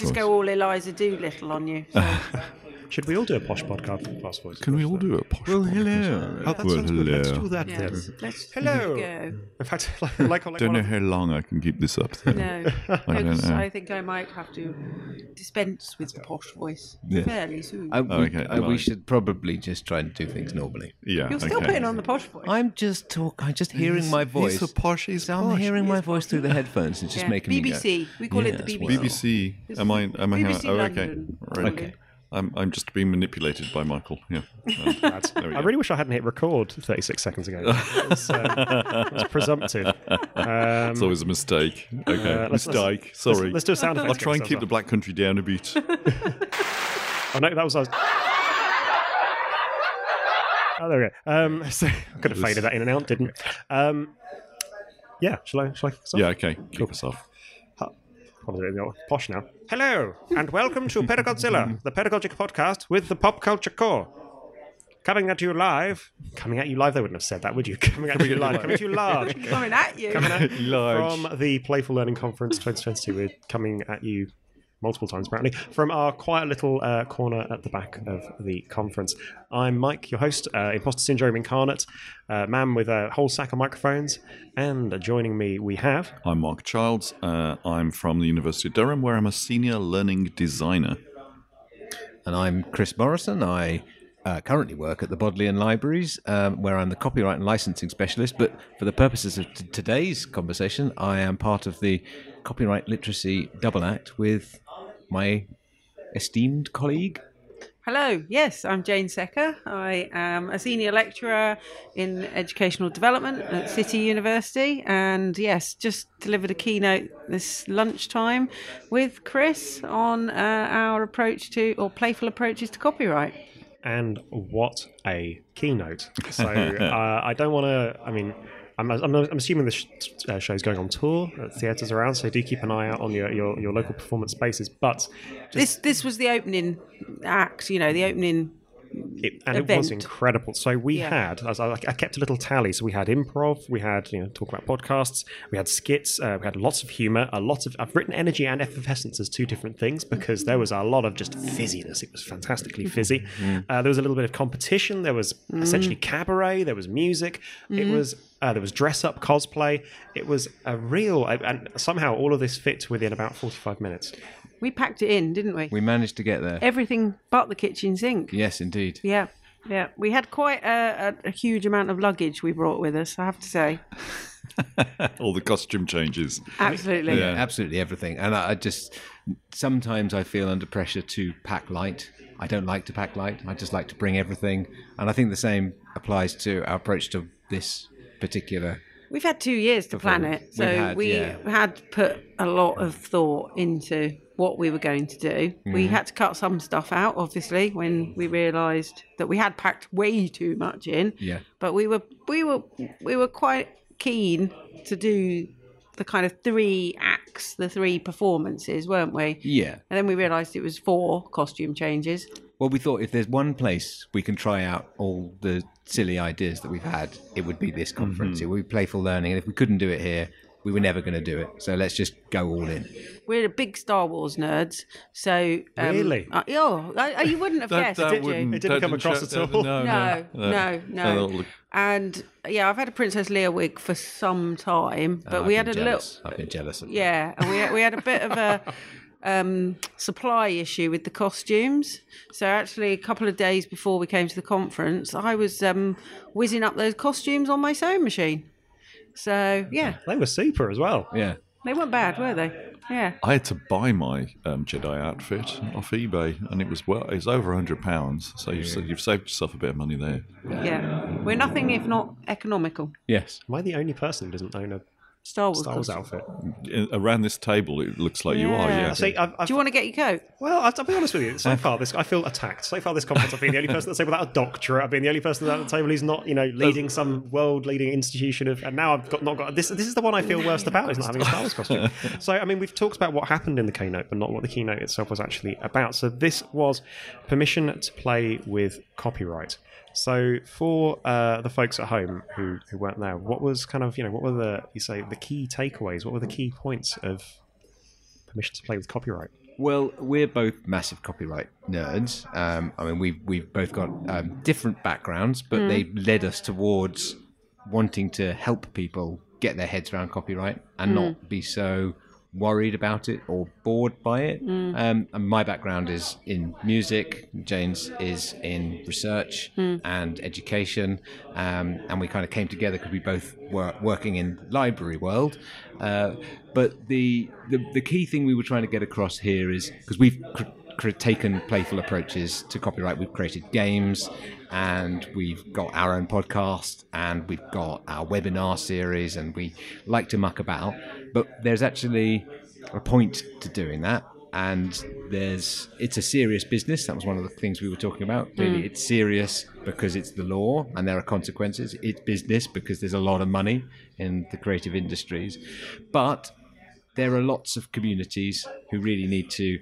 just go all Eliza Doolittle on you. So. Should we all do a posh podcast with posh voice? Can we all do a posh Well, podcast? hello. Oh, that Well, sounds good. Let's do that yeah, then. let's, let's Hello. go. In fact, like, like, like Don't know how long I can keep this up. Though. No, I don't know. I think I might have to dispense with the posh voice Yeah. fairly soon. I, we, Oh, okay, I- we should probably just try and do things normally. Yeah. You're still okay. putting on the posh voice. I'm just talk. I'm just hearing my voice. He's a posh. He's So I'm posh. hearing my voice through the headphones. It's just Yeah. making me go. BBC. We call it the that's BBC. what- BBC. Am I? Am I? BBC oh, okay. London. Right. Okay. I'm. I'm just being manipulated by Michael. Yeah. Uh, That's- There we I really wish I hadn't hit record 36 seconds ago. It's, was, um, it presumptive. Um, it's always a mistake. Okay. uh, let's- mistake. let's, Sorry. let's do a sound effect. I'll try and keep the black country down a bit. Oh no, that was. I was... Oh, there we go. Um, so I could have faded that in and out, didn't. Um, yeah, shall I? Shall I? kick us off? yeah. Okay. Kick us off. What is it? No, Posh now. Hello, and welcome to Pedagodzilla, the pedagogic podcast with the pop culture core. Coming at you live. Coming at you live. They wouldn't have said that, would you? Coming at you live. Coming at you large. Coming at you. Coming at Large. from the Playful Learning Conference 2022. We're coming at you multiple times, apparently, from our quiet little uh, corner at the back of the conference. I'm Mike, your host, uh, Imposter Syndrome Incarnate, uh, man with a whole sack of microphones. And joining me, we have. I'm Mark Childs. Uh, I'm from the University of Durham, where I'm a senior learning designer. And I'm Chris Morrison. I uh, currently work at the Bodleian Libraries, um, where I'm the copyright and licensing specialist. But for the purposes of t- today's conversation, I am part of the copyright literacy double act with my esteemed colleague. Hello, yes, I'm Jane Secker. I am a senior lecturer in educational development at City University, and yes, just delivered a keynote this lunchtime with Chris on uh, our approach to, or playful approaches to copyright. And what a keynote. So uh, I don't want to, I mean, I'm, I'm, I'm assuming the sh- uh, going on tour at theatres around, so do keep an eye out on your, your, your local performance spaces. But This this was the opening act, you know, the opening. It, and it was incredible. So we Yeah. had, as I, I kept a little tally. So we had improv, we had you know talk about podcasts, we had skits, uh, we had lots of humour, a lot of. I've written energy and effervescence as two different things because there was a lot of just fizziness. It was fantastically fizzy. Uh, there was a little bit of competition. There was essentially cabaret. There was music. It was. Uh, there was dress up cosplay. It was a real, and somehow all of this fit within about forty-five minutes. We packed it in, didn't we? We managed to get there. Everything but the kitchen sink. Yes, indeed. Yeah, yeah. We had quite a, a, a huge amount of luggage we brought with us, I have to say. All the costume changes. Absolutely. Yeah. Absolutely everything. And I, I just sometimes I feel under pressure to pack light. I don't like to pack light. I just like to bring everything. And I think the same applies to our approach to this particular. We've had two years to plan it, so We've had, we yeah. had put a lot of thought into what we were going to do. We Mm-hmm. had to cut some stuff out, obviously, when we realised that we had packed way too much in. Yeah. But we were we were we were quite keen to do the kind of three acts, the three performances, weren't we? Yeah. And then we realised it was four costume changes. Well, we thought if there's one place we can try out all the silly ideas that we've had, it would be this conference. It would be playful learning. And if we couldn't do it here, we were never going to do it. So let's just go all in. We're big Star Wars nerds, so um, Really? Uh, oh, uh, you wouldn't have guessed, did you? It didn't come across show- at all. No, No, no, no, no. look- And yeah, I've had a Princess Leia wig for some time, but I've we had a jealous. little, I've been jealous of yeah, and we we had a bit of a um, supply issue with the costumes. So actually, a couple of days before we came to the conference, I was um, whizzing up those costumes on my sewing machine. So yeah, They were super as well. Yeah. they weren't bad, were they? Yeah. I had to buy my um, Jedi outfit off eBay, and it was well, it was over hundred pounds. So you've, you've saved yourself a bit of money there. Yeah, we're nothing if not economical. Yes. Am I the only person who doesn't own a Star Wars. Star Wars outfit? Around this table, it looks like you are. Yeah. Yeah. See, I've, I've Do you want to get your coat? Well, I'll, I'll be honest with you. So far, this I feel attacked. So far, this conference, I've been the only person at the table without a doctorate. I've been the only person at the table who's not, you know, leading some world-leading institution of. And now I've got not got this. This is the one I feel worst about is not having a Star Wars costume. So, I mean, we've talked about what happened in the keynote, but not what the keynote itself was actually about. So, this was permission to play with copyright. So, for uh, the folks at home who, who weren't there, what was kind of, you know, what were the you say the key takeaways? What were the key points of permission to play with copyright? Well, we're both massive copyright nerds. Um, I mean, we've we've both got um, different backgrounds, but they led us towards wanting to help people get their heads around copyright and not be so worried about it or bored by it. Um, and my background is in music. Jane's is in research and education, um, and we kind of came together because we both were working in library world. Uh, but the, the the key thing we were trying to get across here is because we've cr- cr- taken playful approaches to copyright. We've created games, and we've got our own podcast, and we've got our webinar series, and we like to muck about. But there's actually a point to doing that, and there's it's a serious business. That was one of the things we were talking about. Mm. Clearly, it's serious because it's the law and there are consequences. It's business because there's a lot of money in the creative industries, but there are lots of communities who really need to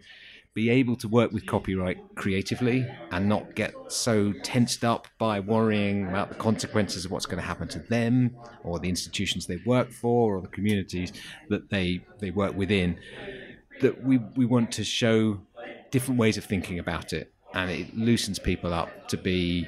be able to work with copyright creatively and not get so tensed up by worrying about the consequences of what's going to happen to them or the institutions they work for or the communities that they, they work within. That we, we want to show different ways of thinking about it and it loosens people up to be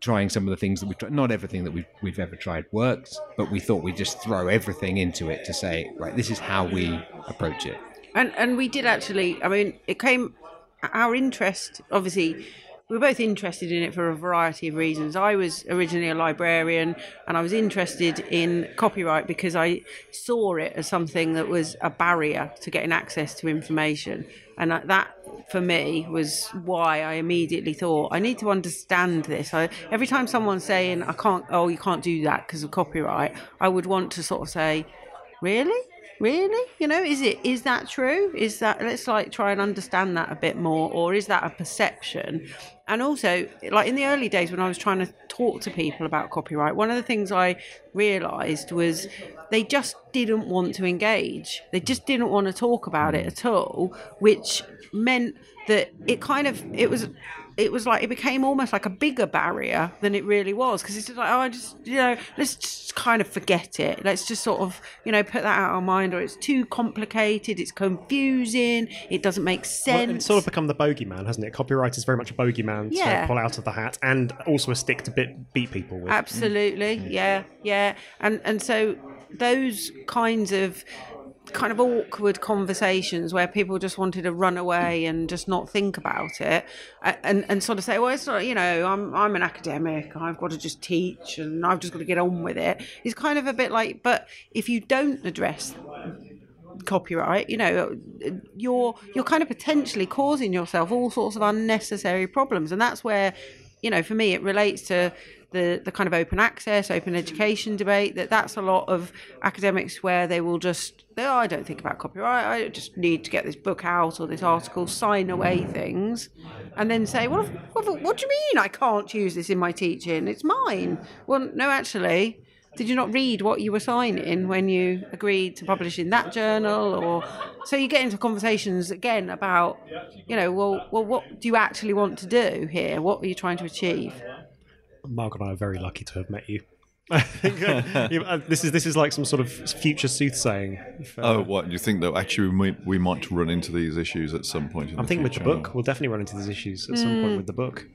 trying some of the things that we've tried. Not everything that we've, we've ever tried works, but we thought we'd just throw everything into it to say, right, this is how we approach it. And and we did actually. I mean, it came. Our interest, obviously, we were both interested in it for a variety of reasons. I was originally a librarian, and I was interested in copyright because I saw it as something that was a barrier to getting access to information, and that-. For me, was why I immediately thought I need to understand this. I, every time someone's saying I can't, oh, you can't do that because of copyright, I would want to sort of say, really really? You know is it is that true? Is that let's like try and understand that a bit more or is that a perception? And also like in the early days when i was trying to talk to people about copyright one of the things i realized was they just didn't want to engage. They just didn't want to talk about it at all which meant that it kind of it was it was like it became almost like a bigger barrier than it really was because it's just like oh I just you know let's just kind of forget it let's just sort of you know put that out of our mind or it's too complicated it's confusing it doesn't make Well, sense it's sort of become the bogeyman, hasn't it? Copyright is very much a bogeyman Yeah. to pull out of the hat, and also a stick to bit, beat people with. Absolutely, mm. yeah, yeah, and and so those kinds of kind of awkward conversations where people just wanted to run away and just not think about it and and sort of say well it's not you know I'm I'm an academic I've got to just teach and I've just got to get on with it. it is kind of a bit like but if you don't address copyright you know you're you're kind of potentially causing yourself all sorts of unnecessary problems and that's where you know for me it relates to the the kind of open access open education debate that that's a lot of academics where they will just oh, I don't think about copyright. I just need to get this book out or this article sign away things and then say well what, what do you mean I can't use this in my teaching? It's mine. Well no actually did you not read what you were signing when you agreed to publish in that journal? Or so you get into conversations again about you know well well what do you actually want to do here? What are you trying to achieve Mark and I are very lucky to have met you. I think uh, you- uh, this is this is like some sort of future soothsaying. If, uh, Oh, what? You think that actually we might, we might run into these issues at some point in I'm the thinking with the book, we'll definitely run into these issues at some Hmm. point with the book.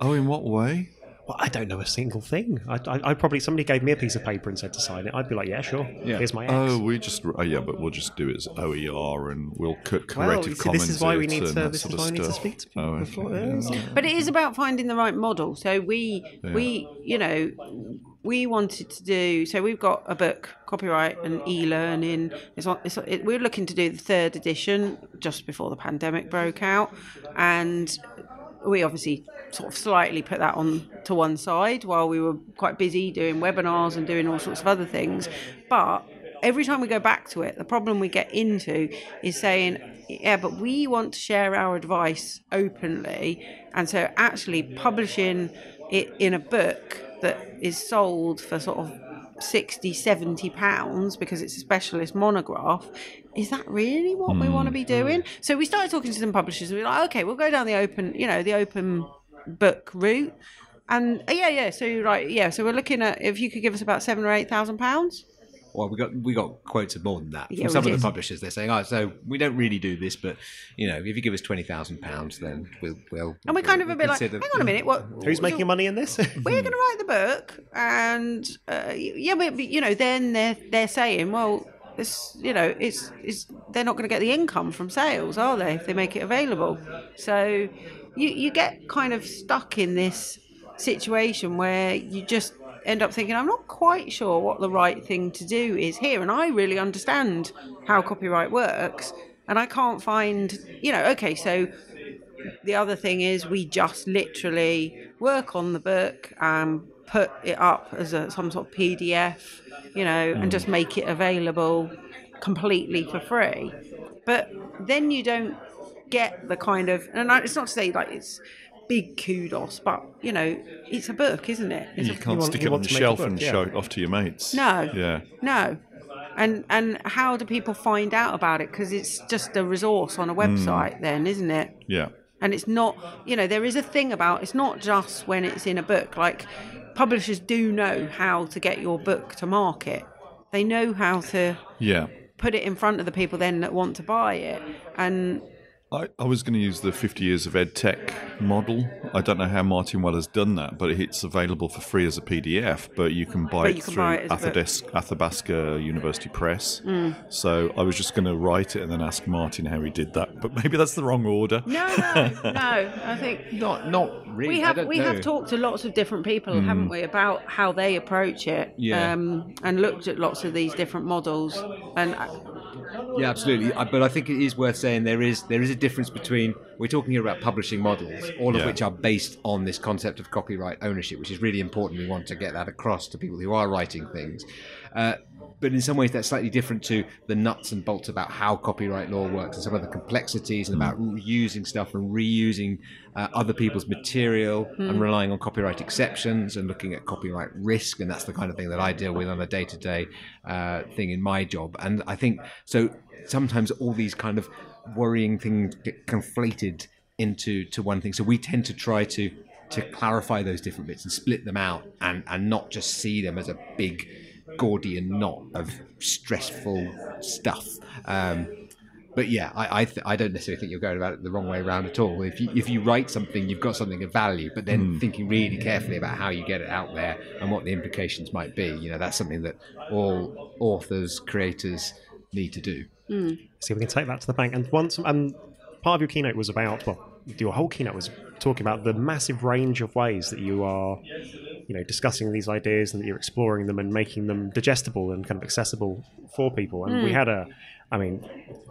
Oh, in what way? Well, I don't know a single thing. I, I, I probably somebody gave me a piece of paper and said to sign it. I'd be like, yeah, sure. Here's my oh, X. Oh, we just oh yeah, but we'll just do it as OER and we'll cut well, corrective you see, comments. this is why we need and to. This is why we need to speak to people. Oh, okay. before, Yeah. yeah. but it is about finding the right model so we we you know we wanted to do so we've got a book copyright and e-learning it's, on, it's it, we're looking to do the third edition just before the pandemic broke out and we obviously sort of slightly put that on to one side while we were quite busy doing webinars and doing all sorts of other things. But every time we go back to it the problem we get into is saying yeah but we want to share our advice openly. And so actually publishing it in a book that is sold for sort of 60 70 pounds because it's a specialist monograph is that really what we want to mm, be mm. doing? So we started talking to some publishers and we were like okay we'll go down the open you know the open book route and uh, yeah yeah so you're right yeah so we're looking at if you could give us about seven or eight thousand pounds well, we got we got quotes of more than that Yeah, from some of the publishers. They're saying, "Oh, so we don't really do this, but you know, if you give us twenty thousand pounds, then we'll we'll." And we're kind of a bit like, hang on a minute, what? Who's so making money in this? We're going to write the book, and uh, yeah, but but, you know, then they're they're saying, well, this, you know, it's it's they're not going to get the income from sales, are they? If they make it available, so you you get kind of stuck in this situation where you just end up thinking, I'm not quite sure what the right thing to do is here, and I really understand how copyright works, and I can't find, you know, okay, so the other thing is we just literally work on the book and put it up as a, some sort of PDF, you know, and mm. just make it available completely for free. But then you don't get the kind of, and it's not to say like it's big kudos, but you know, it's a book, isn't it? It's You a, can't want- stick you it on the to make a shelf book, and yeah. show it off to your mates. No. Yeah. no. And and how do people find out about it? Because it's just a resource on a hmm. website, then, isn't it? Yeah. And it's not, you know, there is a thing about it's not just when it's in a book. Like publishers do know how to get your book to market. They know how to Yeah. put it in front of the people then that want to buy it. And I, I was going to use the 50 years of ed tech model. I don't know how Martin Weller's done that, but it's available for free as a PDF. But you can buy But it can through buy it as a book. Mm. Athabas- Athabasca University Press. So I was just going to write it and then ask Martin how he did that. But maybe that's the wrong order. no, no, no. I think Not not really. we have we know. have talked to lots of different people, haven't we, about how they approach it, Yeah. um, and looked at lots of these different models. And uh, Yeah, absolutely. I- But I think it is worth saying there is there is a difference between we're talking here about publishing models, all of Yeah. which are based on this concept of copyright ownership, which is really important. We want to get that across to people who are writing things. Uh, but in some ways, that's slightly different to the nuts and bolts about how copyright law works and some of the complexities and about hmm. using stuff and reusing uh, other people's material and hmm. relying on copyright exceptions and looking at copyright risk. And that's the kind of thing that I deal with on a day to day thing in my job. And I think so sometimes all these kind of worrying things get conflated into to one thing. So we tend to try to to clarify those different bits and split them out and, and not just see them as a big Gordian knot of stressful stuff. Um, but yeah, I I, th- I don't necessarily think you're going about it the wrong way around at all. If you if you write something, you've got something of value, but then thinking really carefully about how you get it out there and what the implications might be. You know, that's something that all authors, creators need to do. See, we can take that to the bank. And once, and part of your keynote was about, well, your whole keynote was talking about the massive range of ways that you are, you know, discussing these ideas and that you're exploring them and making them digestible and kind of accessible for people. And we had a, I mean,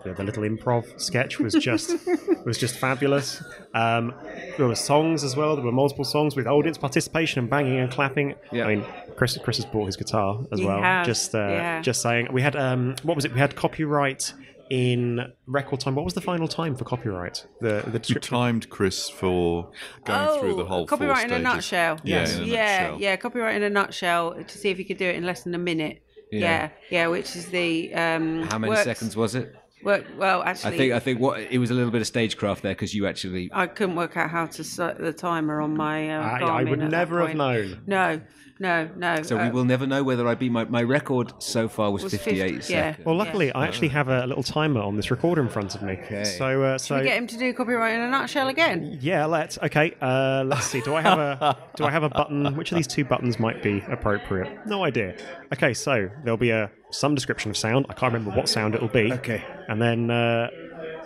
the, the little improv sketch was just was just fabulous. Um, there were songs as well. There were multiple songs with audience participation and banging and clapping. Yeah. I mean, Chris Chris has brought his guitar as He well. has, Just uh, yeah. just saying, we had um, what was it? We had copyright in record time. What was the final time for copyright? The the You timed Chris for going through the whole four Oh, copyright in a nutshell. Yeah, Yes. in a yeah, nutshell. yeah, copyright in a nutshell to see if you could do it in less than a minute. Yeah. Yeah, yeah, which is the um, How many works- seconds was it? Work, well, actually, I think I think what it was a little bit of stagecraft there because you actually I couldn't work out how to set the timer on my. Uh, I, I would at that never have known. No, no, no. so uh, we will never know whether I beat my my record so far was, was 58 50 yeah. seconds. Well, luckily, I actually have a little timer on this recorder in front of me. So, uh, so we get him to do copyright in a nutshell again. yeah, let's. Okay, uh, let's see. Do I have a do I have a button? Which of these two buttons might be appropriate? No idea. Okay, so there'll be a some description of sound. I can't remember what sound it'll be. Okay. and then uh,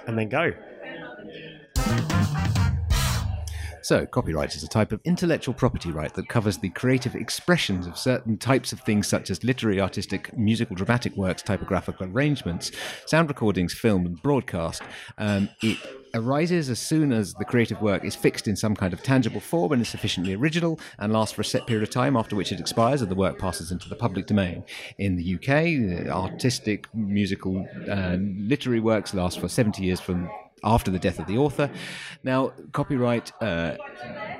and then go. So, copyright is a type of intellectual property right that covers the creative expressions of certain types of things such as literary, artistic, musical, dramatic works, typographical arrangements, sound recordings, film, and broadcast. Um, it arises as soon as the creative work is fixed in some kind of tangible form and is sufficiently original and lasts for a set period of time after which it expires and the work passes into the public domain. In the UK, artistic, musical, and literary works last for 70 years from after the death of the author. Now, copyright uh,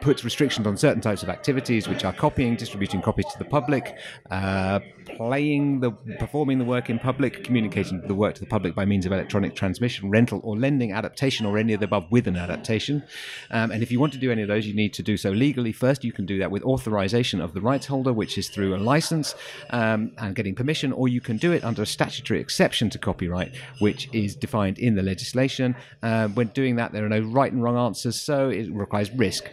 puts restrictions on certain types of activities, which are copying, distributing copies to the public, uh, playing the, performing the work in public, communicating the work to the public by means of electronic transmission, rental or lending, adaptation, or any of the above with an adaptation. Um, and if you want to do any of those, you need to do so legally first. You can do that with authorization of the rights holder, which is through a license um, and getting permission, or you can do it under a statutory exception to copyright, which is defined in the legislation. Uh, when doing that, there are no right and wrong answers, so it requires risk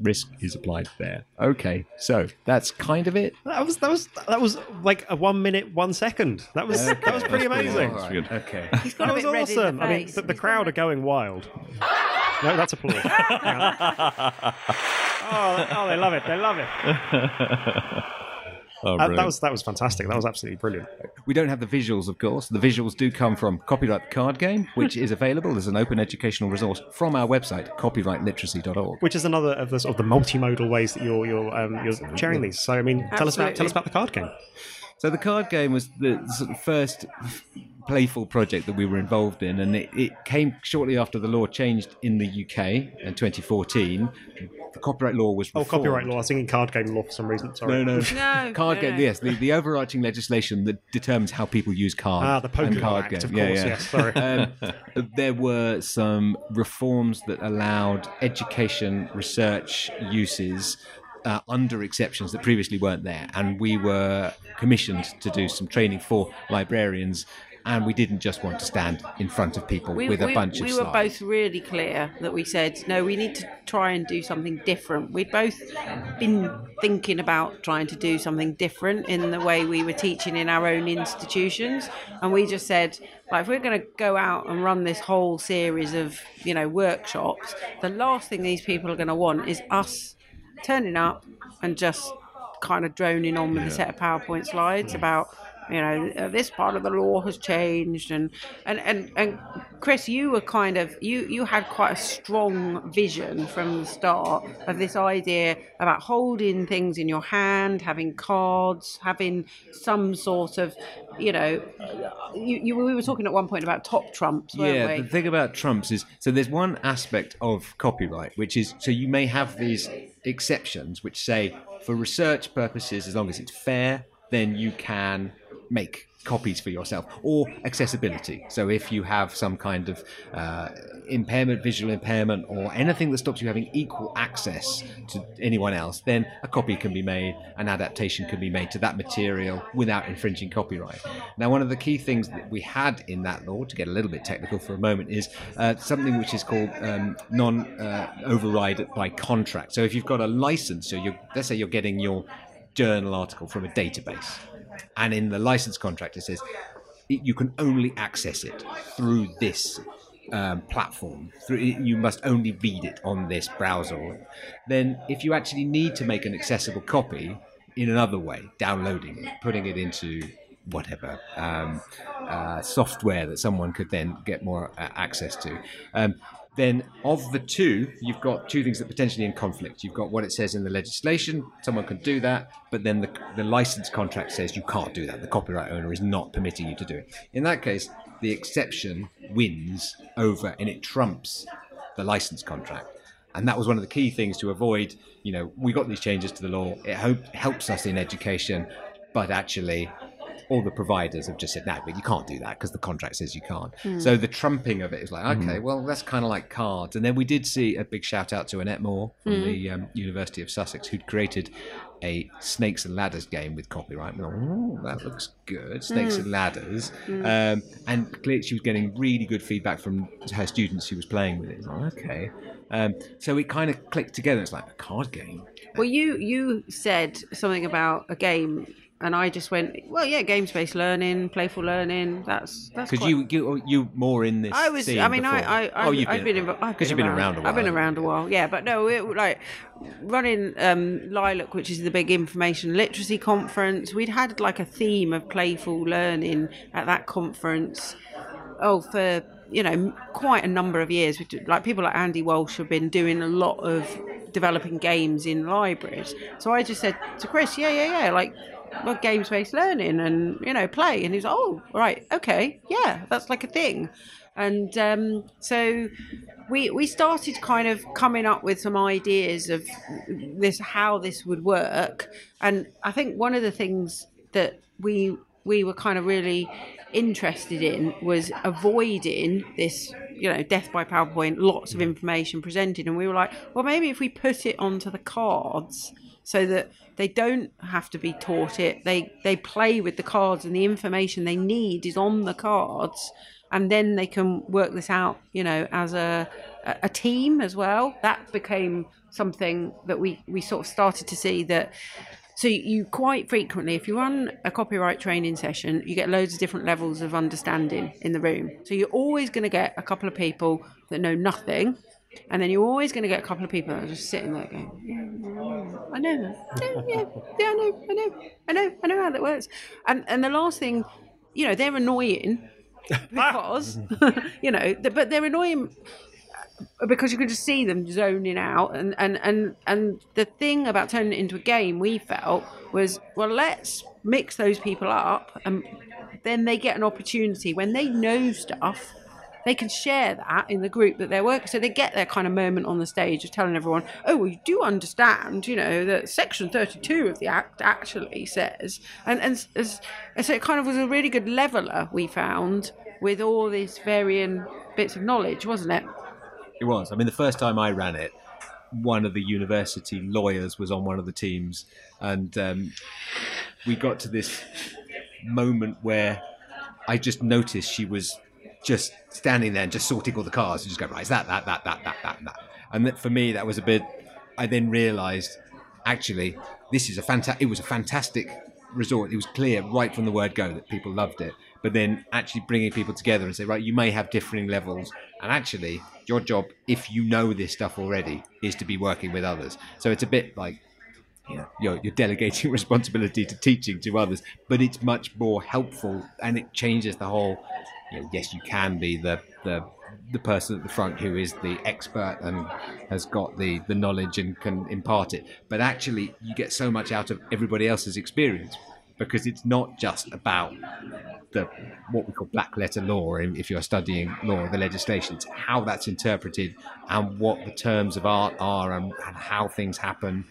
risk is applied there. Okay, so that's kind of it. That was that was that was like a one minute one second. That was that was pretty amazing. All right, Okay. He's got That a was bit red awesome. in the I mean, face. the, the He's crowd are going wild. No, that's applause. Hang on. oh, oh, they love it. They love it. Oh, Uh, that was that was fantastic. That was absolutely brilliant. We don't have the visuals, of course. The visuals do come from Copyright the Card Game, which is available as an open educational resource from our website, copyrightliteracy.org. Which is another of the sort of the multimodal ways that you're you're um, you're sharing these. So I mean, tell us about tell us about the card game. So the card game was the sort of first playful project that we were involved in, and it, it came shortly after the law changed in the UK in 2014. The copyright law was Oh, copyright law. I was thinking card game law for some reason. Sorry. No, no, No, Card no, game. no. Yes, the, the overarching legislation that determines how people use cards. Ah, the Poker card Act, of course. Yeah, yeah. Yes, sorry. um, there were some reforms that allowed education research uses uh, under exceptions that previously weren't there. And we were commissioned to do some training for librarians. And we didn't just want to stand in front of people we, with a we- bunch we of We were both really clear that we said no we need to try and do something different. We'd both been thinking about trying to do something different in the way we were teaching in our own institutions. And we just said like if we're going to go out and run this whole series of you know workshops the last thing these people are going to want is us turning up and just kind of droning on with a set of PowerPoint slides about you know uh, this part of the law has changed and and and, and Chris you were kind of you you had quite a strong vision from the start of this idea about holding things in your hand having cards having some sort of you know you, you we were talking at one point about top trumps weren't Yeah, we? the thing about trumps is so there's one aspect of copyright which is so you may have these exceptions which say for research purposes, as long as it's fair, then you can make copies for yourself or accessibility. So if you have some kind of uh, impairment, visual impairment, or anything that stops you having equal access to anyone else, then a copy can be made, an adaptation can be made to that material without infringing copyright. Now, one of the key things that we had in that law, to get a little bit technical for a moment, is uh, something which is called um, non-override by contract. So if you've got a license, so you let's say you're getting your journal article from a database, and in the license contract it says it- you can only access it through this um, platform. Through you must only read it on this browser. Then, if you actually need to make an accessible copy in another way, downloading it, putting it into whatever um, uh, software that someone could then get more uh, access to. Um, then, of the two, you've got two things that are potentially in conflict. You've got what it says in the legislation, someone can do that, but then the, the license contract says you can't do that. The copyright owner is not permitting you to do it. In that case, the exception wins over and it trumps the license contract. And that was one of the key things to avoid. You know, we got these changes to the law. It helps us in education, but actually, all the providers have just said, no, but you can't do that because the contract says you can't. So the trumping of it is like, okay, well, that's kind of like cards. And then we did see a big shout out to Annette Moore from the um, University of Sussex, who'd created a Snakes and Ladders game with copyright. We thought, "Ooh, that looks good. Snakes and Ladders. Um, and clearly she was getting really good feedback from her students who was playing with it. Like, okay. Um, so it kind of clicked together. It's like a card game. Well, you you said something about a game, and I just went, well, yeah, games based learning, playful learning. That's that's Because quite- you, you you more in this. I was. I mean, before. I, I, oh, you've I've been, been, because you've been around a while. I've been around a while. Yeah, but no, it, like running um, Lilac, which is the big information literacy conference. We'd had like a theme of playful learning at that conference. Oh, for you know, quite a number of years. Like people like Andy Walsh have been doing a lot of developing games in libraries. So I just said to Chris, yeah, yeah, yeah, like well, games based learning and you know play. And he's like, oh right okay yeah that's like a thing. And um, so we we started kind of coming up with some ideas of this how this would work. And I think one of the things that we we were kind of really interested in was avoiding this you know death by powerpoint lots of information presented. And we were like well maybe if we put it onto the cards so that they don't have to be taught it. They they play with the cards and the information they need is on the cards. And then they can work this out you know as a a team as well. That became something that we we sort of started to see that so you quite frequently, if you run a copyright training session, you get loads of different levels of understanding in the room. So you're always going to get a couple of people that know nothing, and then you're always going to get a couple of people that are just sitting there going, yeah, I know that. Yeah, yeah, yeah, I know, I know, I know, I know how that works. And and the last thing, you know, they're annoying because, you know, but they're annoying uh, because you can just see them zoning out and, and and and the thing about turning it into a game we felt was well let's mix those people up and then they get an opportunity when they know stuff they can share that in the group that they're working so they get their kind of moment on the stage of telling everyone oh well you do understand you know that section 32 of the act actually says and and, and so it kind of was a really good leveler we found with all these varying bits of knowledge wasn't it it was. I mean, the first time I ran it, one of the university lawyers was on one of the teams, and um, we got to this moment where I just noticed she was just standing there and just sorting all the cars and just going, right, is that, that, that, that, that, that, that. And that for me, that was a bit, I then realized, actually, this is a fantastic, it was a fantastic resort. It was clear right from the word go that people loved it. But then actually bringing people together and say, right, you may have differing levels. And actually, your job, if you know this stuff already, is to be working with others. So it's a bit like know, you're, you're, delegating responsibility to teaching to others, but it's much more helpful and it changes the whole. You know, yes, you can be the, the the person at the front who is the expert and has got the, the knowledge and can impart it, but actually you get so much out of everybody else's experience because it's not just about the what we call black letter law if you're studying law the legislation it's how that's interpreted and what the terms of art are and, and how things happen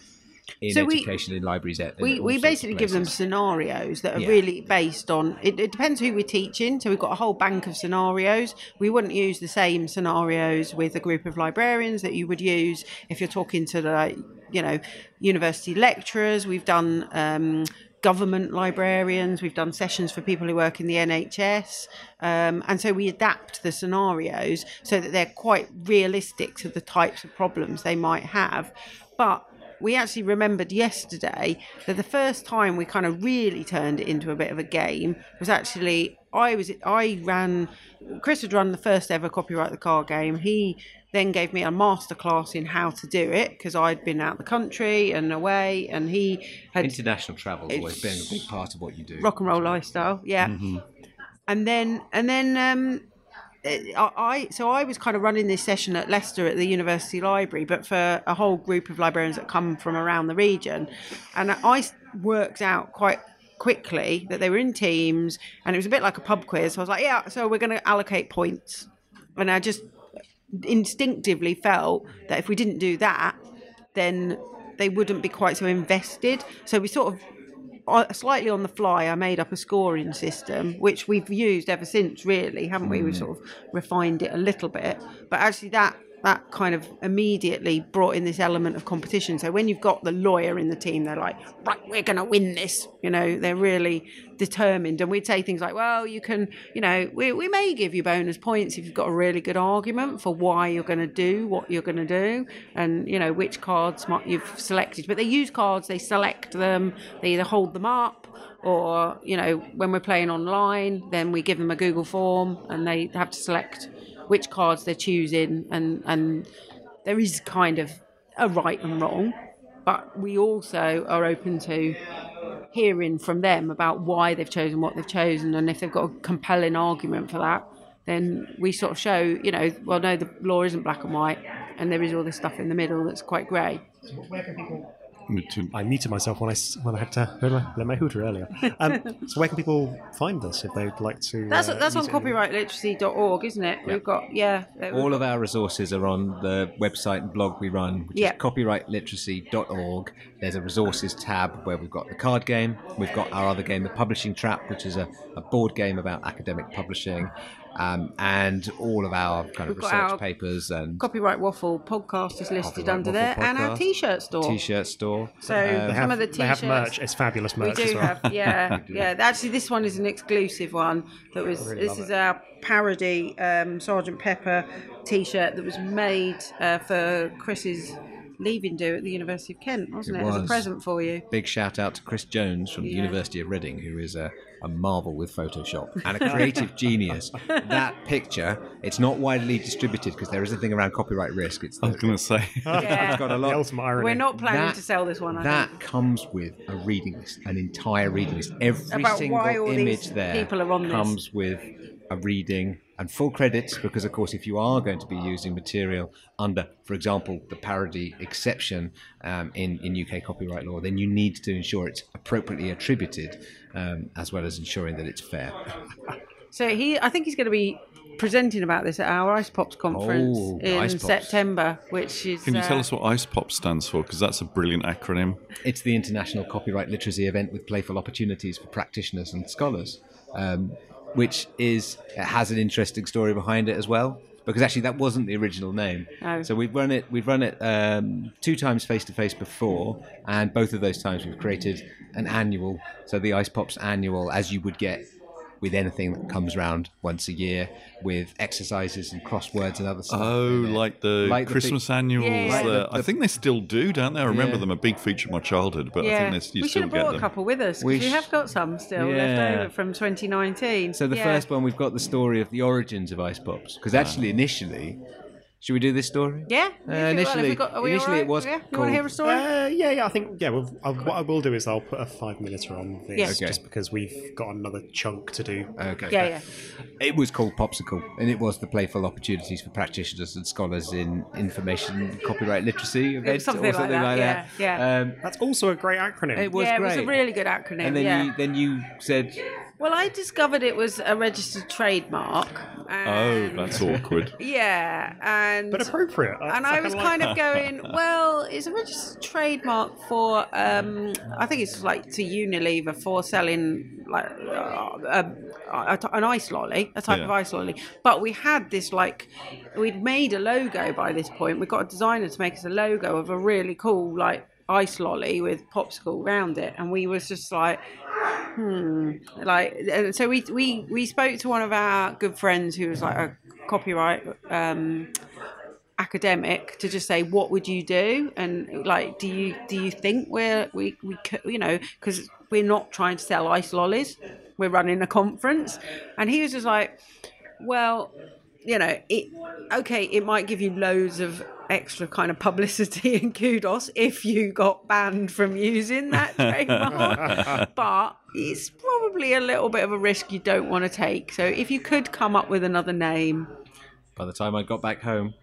in so education we, in libraries we, we basically give them scenarios that are yeah. really based on it, it, depends who we're teaching so we've got a whole bank of scenarios we wouldn't use the same scenarios with a group of librarians that you would use if you're talking to the you know university lecturers we've done um, government librarians, we've done sessions for people who work in the NHS. Um, and so we adapt the scenarios so that they're quite realistic to the types of problems they might have. But we actually remembered yesterday that the first time we kind of really turned it into a bit of a game was actually I was I ran Chris had run the first ever copyright the card game. He then gave me a masterclass in how to do it because I'd been out the country and away, and he had international travel always been a big part of what you do. Rock and roll lifestyle, yeah. Mm-hmm. And then and then um, I so I was kind of running this session at Leicester at the University Library, but for a whole group of librarians that come from around the region, and I worked out quite quickly that they were in teams, and it was a bit like a pub quiz. So I was like, yeah, so we're going to allocate points, and I just instinctively felt that if we didn't do that, then they wouldn't be quite so invested. So we sort of slightly on the fly, I made up a scoring system, which we've used ever since, really, haven't we? We've mm. sort of refined it a little bit. But actually, that that kind of immediately brought in this element of competition. So when you've got the lawyer in the team, they're like, right, we're going to win this. You know, they're really determined. And we'd say things like, well, you can, you know, we, we may give you bonus points if you've got a really good argument for why you're going to do what you're going to do and, you know, which cards you've selected. But they use cards, they select them, they either hold them up or, you know, when we're playing online, then we give them a Google form and they have to select which cards they're choosing, and and there is kind of a right and wrong, but we also are open to hearing from them about why they've chosen what they've chosen, and if they've got a compelling argument for that, then we sort of show, you know, well, no, the law isn't black and white, and there is all this stuff in the middle that's quite grey. So where can people Me too. I muted myself when I s- when I had to blow my, blow my hooter earlier. Um, so where can people find this if they'd like to? That's uh, that's on use it in- copyrightliteracy.org, isn't it? We've got yeah. All of our resources are on the website and blog we run, which Yeah. is copyrightliteracy.org. There's a resources tab where we've got the card game. We've got our other game, the Publishing Trap, which is a, a board game about academic publishing, um, and all of our kind of We've got research our papers and Copyright Waffle podcast is listed under Waffle there, and our. T-shirt store. t-shirt store. So They some have, of the they have T-shirts. merch. It's fabulous merch. We do as well. have, yeah, yeah. Actually, this one is an exclusive one. That was really this is it. our parody um, Sergeant Pepper T-shirt that was made uh, for Chris's leaving do at the University of Kent, wasn't It it? As a present for you. Big shout out to Chris Jones from the University of Reading, who is a, a marvel with Photoshop and a creative genius. That picture, it's not widely distributed because there is a thing around copyright risk. It's I was going to say. Yeah. got a The ultimate irony. We're not planning That- to sell this one. I That think. comes with a reading list, an entire reading list. Every About single image there people are on this. comes with a reading and full credits because, of course, if you are going to be using material under, for example, the parody exception um, in, in UK copyright law, then you need to ensure it's appropriately attributed um, as well as ensuring that it's fair. So he, I think he's going to be presenting about this at our Ice Pops conference Oh, in Ice Pops. September, which is. Can you tell uh, us what ICEPOP stands for? Because that's a brilliant acronym. It's the International Copyright Literacy event with playful opportunities for practitioners and scholars, um, which is it has an interesting story behind it as well. Because actually, that wasn't the original name. Oh. So we've run it. We've run it um, two times face to face before, and both of those times we've created an annual. So the Ice Pops annual, as you would get with anything that comes round once a year, with exercises and crosswords and other stuff. Oh, like the Like the Christmas annuals. Yeah, yeah. the- the- I think they still do, don't they? I remember Yeah. them a big feature of my childhood, but I think they, you we should still have get brought a couple with us. 'cause We We, sh- have got some still left over from 2019. So the Yeah. first one, we've got the story of the origins of Ice Pops. Because ah. actually, initially, should we do this story? Yeah. Uh, if well, initially- we got- are we initially all it was Yeah. You want to hear a story? Uh, yeah, yeah. I think yeah. Well, I, what I will do is I'll put a five minuter on this, Yeah. Okay. just because we've got another chunk to do. Okay. yeah, yeah. It was called Popsicle, and it was the playful opportunities for practitioners and scholars in information copyright literacy event something or like something that, like yeah, that. yeah. Um, That's also a great acronym. it was yeah, great. it was a really good acronym. and then yeah. you then you said, Well, I discovered it was a registered trademark. Oh, that's awkward. Yeah, and but appropriate. and I was kind of going, well, it's a registered trademark for, um, I think it's like to Unilever for selling like uh, a, a, an ice lolly, a type Yeah. of ice lolly. But we had this like, we'd made a logo by this point. We got a designer to make us a logo of a really cool like ice lolly with popsicle around it, and we was just like. Hmm. Like, so we we we spoke to one of our good friends who was like a copyright um, academic to just say what would you do? And like do you do you think we're we we you know because we're not trying to sell ice lollies. We're running a conference. And he was just like well you know it okay it might give you loads of extra kind of publicity and kudos if you got banned from using that trademark but it's probably a little bit of a risk you don't want to take. So if you could come up with another name. By the time I got back home,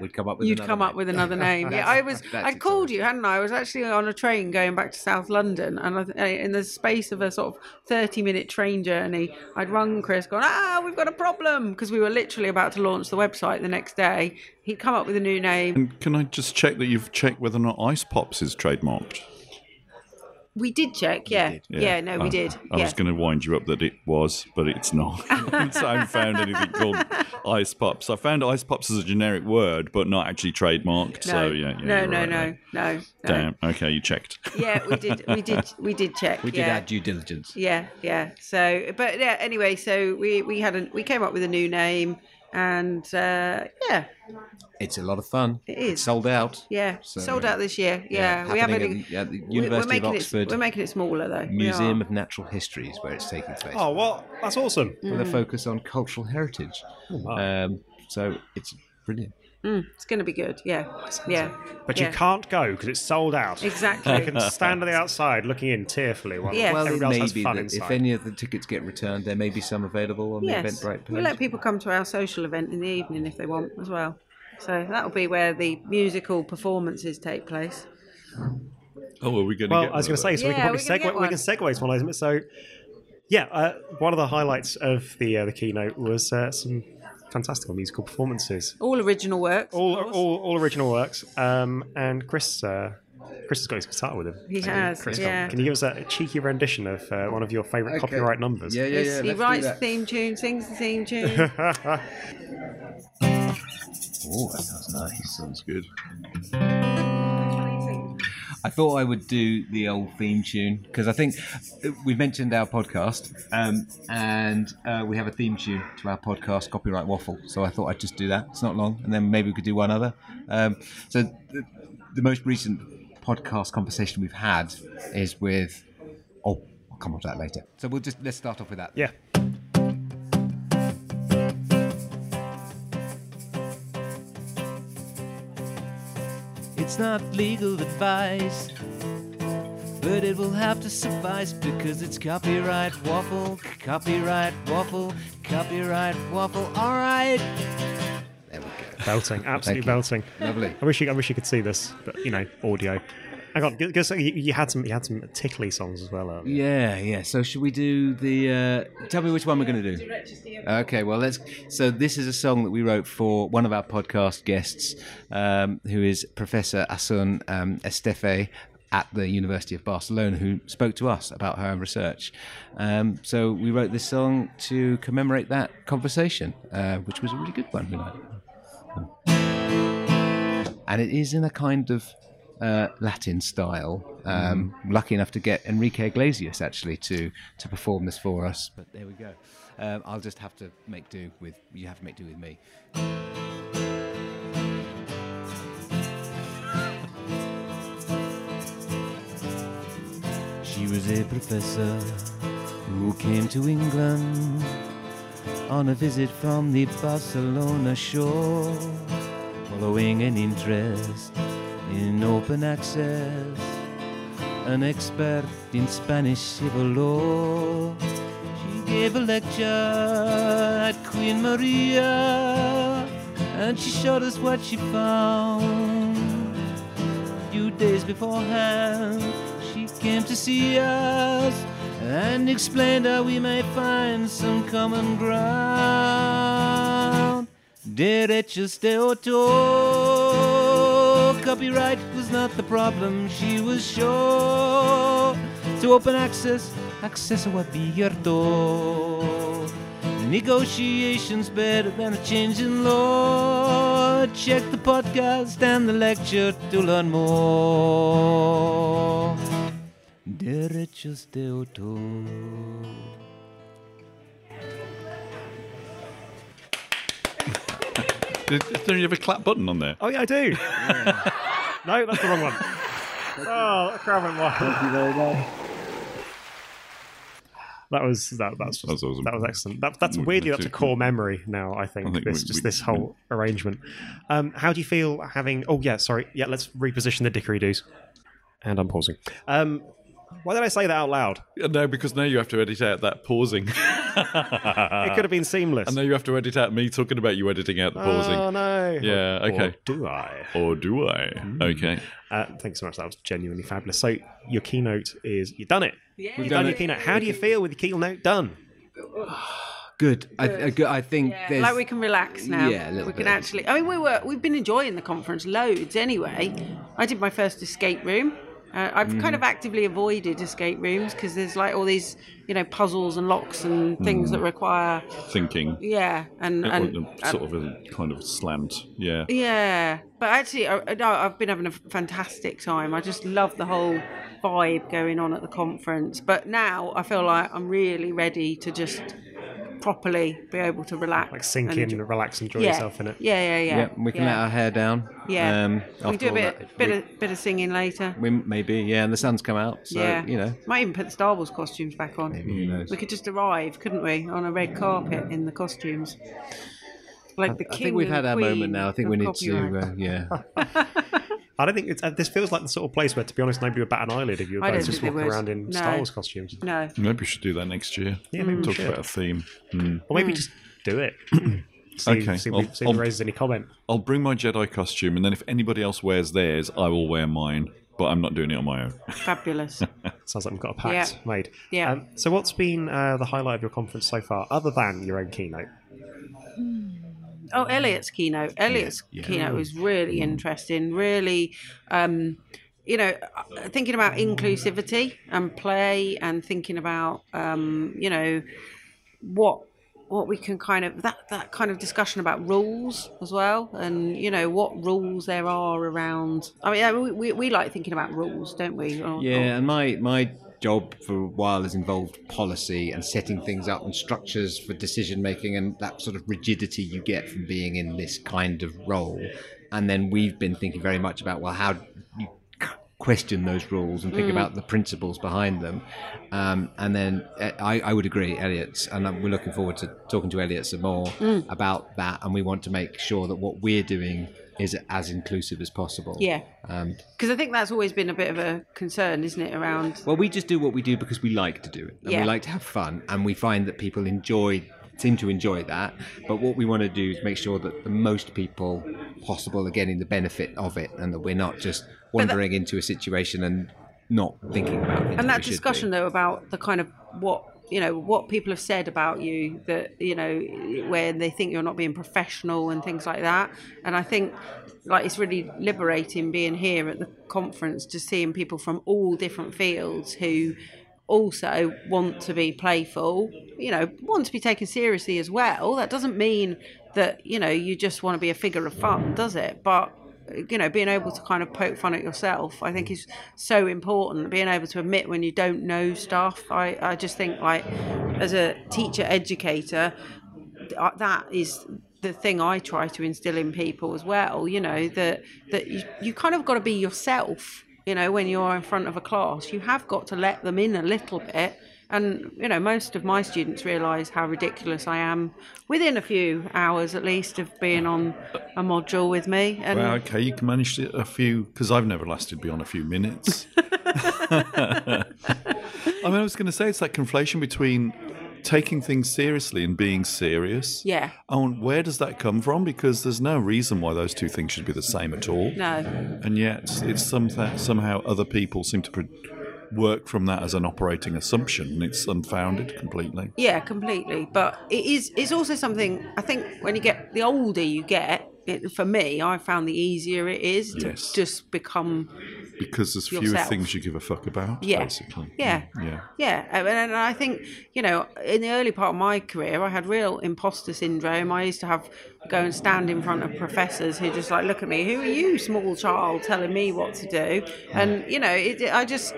we'd come up with You'd another come up name. with another name. yeah, I was. I called you, hadn't I? I was actually on a train going back to South London, and I, in the space of a sort of thirty-minute train journey, I'd rung Chris, going, "Ah, we've got a problem," because we were literally about to launch the website the next day. He'd come up with a new name. And can I just check that you've checked whether or not Ice Pops is trademarked? We did check, yeah, did. yeah, no, we I- did. I yeah. was going to wind you up that it was, but it's not. so I haven't found anything called Ice Pops. I found Ice Pops as a generic word, but not actually trademarked. no, so yeah, yeah no, no, right no, no, no. Damn. Okay, you checked. Yeah, we did, we did, we did check. We did yeah. our due diligence. Yeah, yeah. So, but yeah. Anyway, so we we had a we came up with a new name, and uh, yeah, It's a lot of fun. It is. It's sold out. yeah, So, sold out this year. Yeah, we have happening it. at the, at the we- we're University of making Oxford It, we're making it smaller though. Museum of Natural History is where it's taking place. Oh, well, that's awesome. Mm. with a focus on cultural heritage. wow. Um, so it's brilliant. Mm, it's going to be good. Yeah, yeah. But yeah. you can't go because it's sold out. Exactly. You can stand on the outside looking in tearfully while Yes. Well, it everybody may else has be fun that inside. if any of the tickets get returned, there may be some available on the yes, Eventbrite page. we'll let people come to our social event in the evening if they want as well. So that'll be where the musical performances take place. Oh, are we going to Well, get I was going to say, so we can probably segue. We can segue to one of those. So, yeah, uh, one of the highlights of the uh, the keynote was uh, some fantastical musical performances, All original works. all all, all original works. Um, and Chris, uh, Chris has got his guitar with him. He has, Chris, yeah. Can you give us a cheeky rendition of uh, one of your favourite Okay. copyright numbers? Yeah, yeah, yeah. he let's writes the that. theme tune, sings the theme tune. Oh, that sounds nice. Sounds good. I thought I would do the old theme tune because I think we've mentioned our podcast um, and uh, we have a theme tune to our podcast, Copyright Waffle. So I thought I'd just do that. It's not long, and then maybe we could do one other. Um, so the, the most recent podcast conversation we've had is with. Oh, I'll come on to that later. So we'll just let's start off with that. yeah. It's not legal advice, but it will have to suffice because it's copyright waffle, copyright waffle, copyright waffle. All right. There we go. Belting, absolutely belting. Lovely. I wish you, I wish you could see this, but you know, audio. Hang on, because you, had some, you had some tickly songs as well. earlier. Yeah, yeah. So should we do the? Uh, tell me which one we're going to do. Okay, well let's. So this is a song that we wrote for one of our podcast guests, um, who is Professor Asun um, Estefe at the University of Barcelona, who spoke to us about her research. Um, so we wrote this song to commemorate that conversation, uh, which was a really good one. And it is in a kind of uh, Latin style. Um, Lucky enough to get Enrique Iglesias actually to to perform this for us. But there we go. Um, I'll just have to make do with you. Have to make do with me. She was a professor who came to England on a visit from the Barcelona shore, following an interest in open access, an expert in Spanish civil law. She gave a lecture at Queen Maria, and she showed us what she found. A few days beforehand, she came to see us and explained how we may find some common ground. Derechos de autor, copyright was not the problem. She was sure to open access, acceso abierto. Negotiations better than a change in law. Check the podcast and the lecture to learn more. Derechos de autor. Is, is there ever a clap button on there? Oh yeah, I do. no, that's the wrong one. oh, crap and one. That was that. That's That's awesome. that was excellent. That, that's We- weirdly we that's a do- core memory now. I think, I think this we- just we- this whole arrangement. Um, how do you feel having? Oh yeah, sorry. Yeah, let's reposition the dickery-doos. And I'm pausing. Um, why did I say that out loud? No, because now you have to edit out that pausing. it could have been seamless. and now you have to edit out me talking about you editing out the pausing. Oh no. Yeah, Or okay. do I? Or do I? Hmm. Okay. Uh, thanks so much. That was genuinely fabulous. So your keynote is you've done it. Yeah. You've done your keynote. How do you feel with your keynote done? Good. I, I. I think Yeah, there's. like we can relax now. Yeah, a little we can actually. I mean, we were we've been enjoying the conference loads anyway. I did my first escape room. Uh, I've Mm. kind of actively avoided escape rooms because there's like all these, you know, puzzles and locks and things Mm. that require, Thinking. yeah, and Or and sort of a kind of slant. Yeah. yeah. But actually, I, I- no, I've been having a fantastic time. I just love the whole vibe going on at the conference. But now I feel like I'm really ready to just properly be able to relax, Like sink and in, enjoy- relax, and enjoy yeah. yourself in it. Yeah, yeah, yeah. yeah, we can yeah. let our hair down. Yeah. Um, we can do a bit, bit we- of bit of singing later. we, maybe, yeah, and the sun's come out, so yeah, you know, might even put the Star Wars costumes back on. maybe who knows. We could just arrive, couldn't we, on a red carpet in the costumes, like the king. I think we've had our moment now. I think we need copyright. to, uh, yeah. I don't think it's, uh, this feels like the sort of place where, to be honest, nobody would bat an eyelid if you were I both don't just think they walking would. around in No. Star Wars costumes. No, Maybe we should do that next year. Yeah, maybe we Talk should. about a theme. Hmm. Or maybe just do it. see, Okay, see, I'll- if- see if I'll- it raises any comment. I'll bring my Jedi costume, and then if anybody else wears theirs, I will wear mine. but I'm not doing it on my own. Fabulous. Sounds like we've got a pact Yeah. made. Yeah. Um, so, what's been uh, the highlight of your conference so far, other than your own keynote? Oh, Elliot's keynote. Elliot's Yeah. keynote was really interesting. Really, um, you know, uh, thinking about inclusivity and play, and thinking about, um, you know, what what we can kind of that that kind of discussion about rules as well, and you know what rules there are around. I mean, we, we, we like thinking about rules, don't we? Or- Yeah, and my my job for a while has involved policy and setting things up and structures for decision making and that sort of rigidity you get from being in this kind of role. And then we've been thinking very much about well, how you question those rules and think about the principles behind them. Um, and then uh, I, I would agree, Elliot's, and we're looking forward to talking to Elliot some more about that. And we want to make sure that what we're doing is as inclusive as possible. Yeah, Um, because I think that's always been a bit of a concern, isn't it? Around well, we just do what we do because we like to do it, and Yeah. we like to have fun, and we find that people enjoy seem to enjoy that. But what we want to do is make sure that the most people possible are getting the benefit of it, and that we're not just wandering into a situation and not thinking about things and we that discussion though about the kind of what you know what people have said about you that you know when they think you're not being professional and things like that. And i think like it's really liberating being here at the conference just seeing people from all different fields who also want to be playful you know want to be taken seriously as well. That doesn't mean that you know you just want to be a figure of fun does it? But you know, being able to kind of poke fun at yourself, I think is so important. Being able to admit when you don't know stuff. I, I just think, like, as a teacher educator, uh, that is the thing I try to instill in people as well. You know, that, that you, you kind of got to be yourself, you know, when you're in front of a class. You have got to let them in a little bit. And, you know, most of my students realise how ridiculous I am within a few hours at least of being on a module with me. And Well, okay, you can manage a few because I've never lasted beyond a few minutes. I mean, I was going to say it's that conflation between taking things seriously and being serious. Yeah. Oh, and where does that come from? Because there's no reason why those two things should be the same at all. No. And yet, it's something somehow other people seem to pro- work from that as an operating assumption, and it's unfounded completely. Yeah, completely. But it is. It's also something. I think when you get the older you get, it, for me, I found the easier it is to Yes. just become. Because there's fewer Yourself. things you give a fuck about, Yeah. basically. Yeah. Mm, yeah. Yeah, and and I think you know, in the early part of my career, I had real imposter syndrome. I used to have go and stand in front of professors who just like look at me. Who are you, small child, telling me what to do? Mm. And you know, it, I just.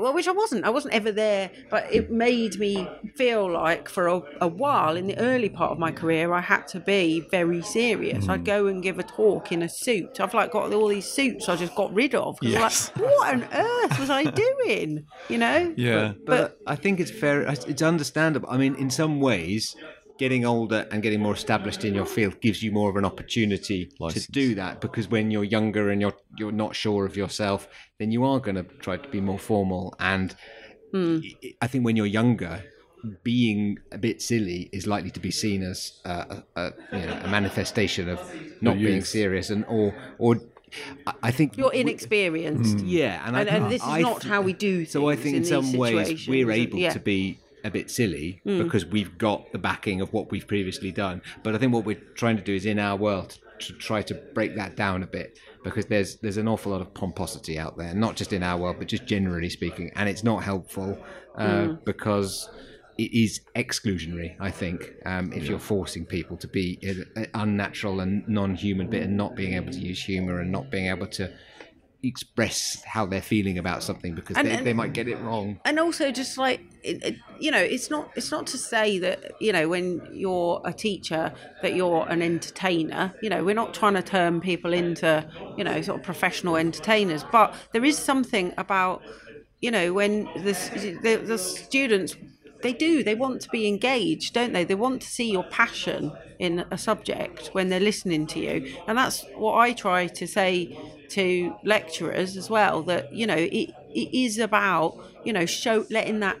Well, which I wasn't. I wasn't ever there, but it made me feel like for a, a while in the early part of my career, I had to be very serious. I'd hmm. go and give a talk in a suit. I've like got all these suits I just got rid of. 'cause I'm Yes. Like, what on earth was I doing? You know? Yeah. But, I think it's fair. It's understandable. I mean, in some ways, getting older and getting more established in your field gives you more of an opportunity License. to do that. Because when you're younger and you're you're not sure of yourself, then you are going to try to be more formal. And I- I think when you're younger. Being a bit silly is likely to be seen as uh, a, a, you know, a manifestation of not being serious, and or or I- I think You're we- inexperienced. yeah, and, And, I, and this is I not how we do things. So I think in, these some ways we're able Yeah. to be a bit silly because we've got the backing of what we've previously done. But I think what we're trying to do is in our world to try to break that down a bit because there's there's an awful lot of pomposity out there, not just in our world, but just generally speaking, and it's not helpful uh, because. It is exclusionary, I think, um, if you're forcing people to be an unnatural and non-human bit, and not being able to use humour and not being able to express how they're feeling about something because And- they, and- they might get it wrong. and also just like it, it, you know it's not it's not to say that you know when you're a teacher that you're an entertainer. You know we're not trying to turn people into you know sort of professional entertainers. But there is something about you know when the, the, the students they do they want to be engaged don't they? They want to see your passion in a subject when they're listening to you. And that's what i try to say to lecturers as well that you know it, it is about you know show letting that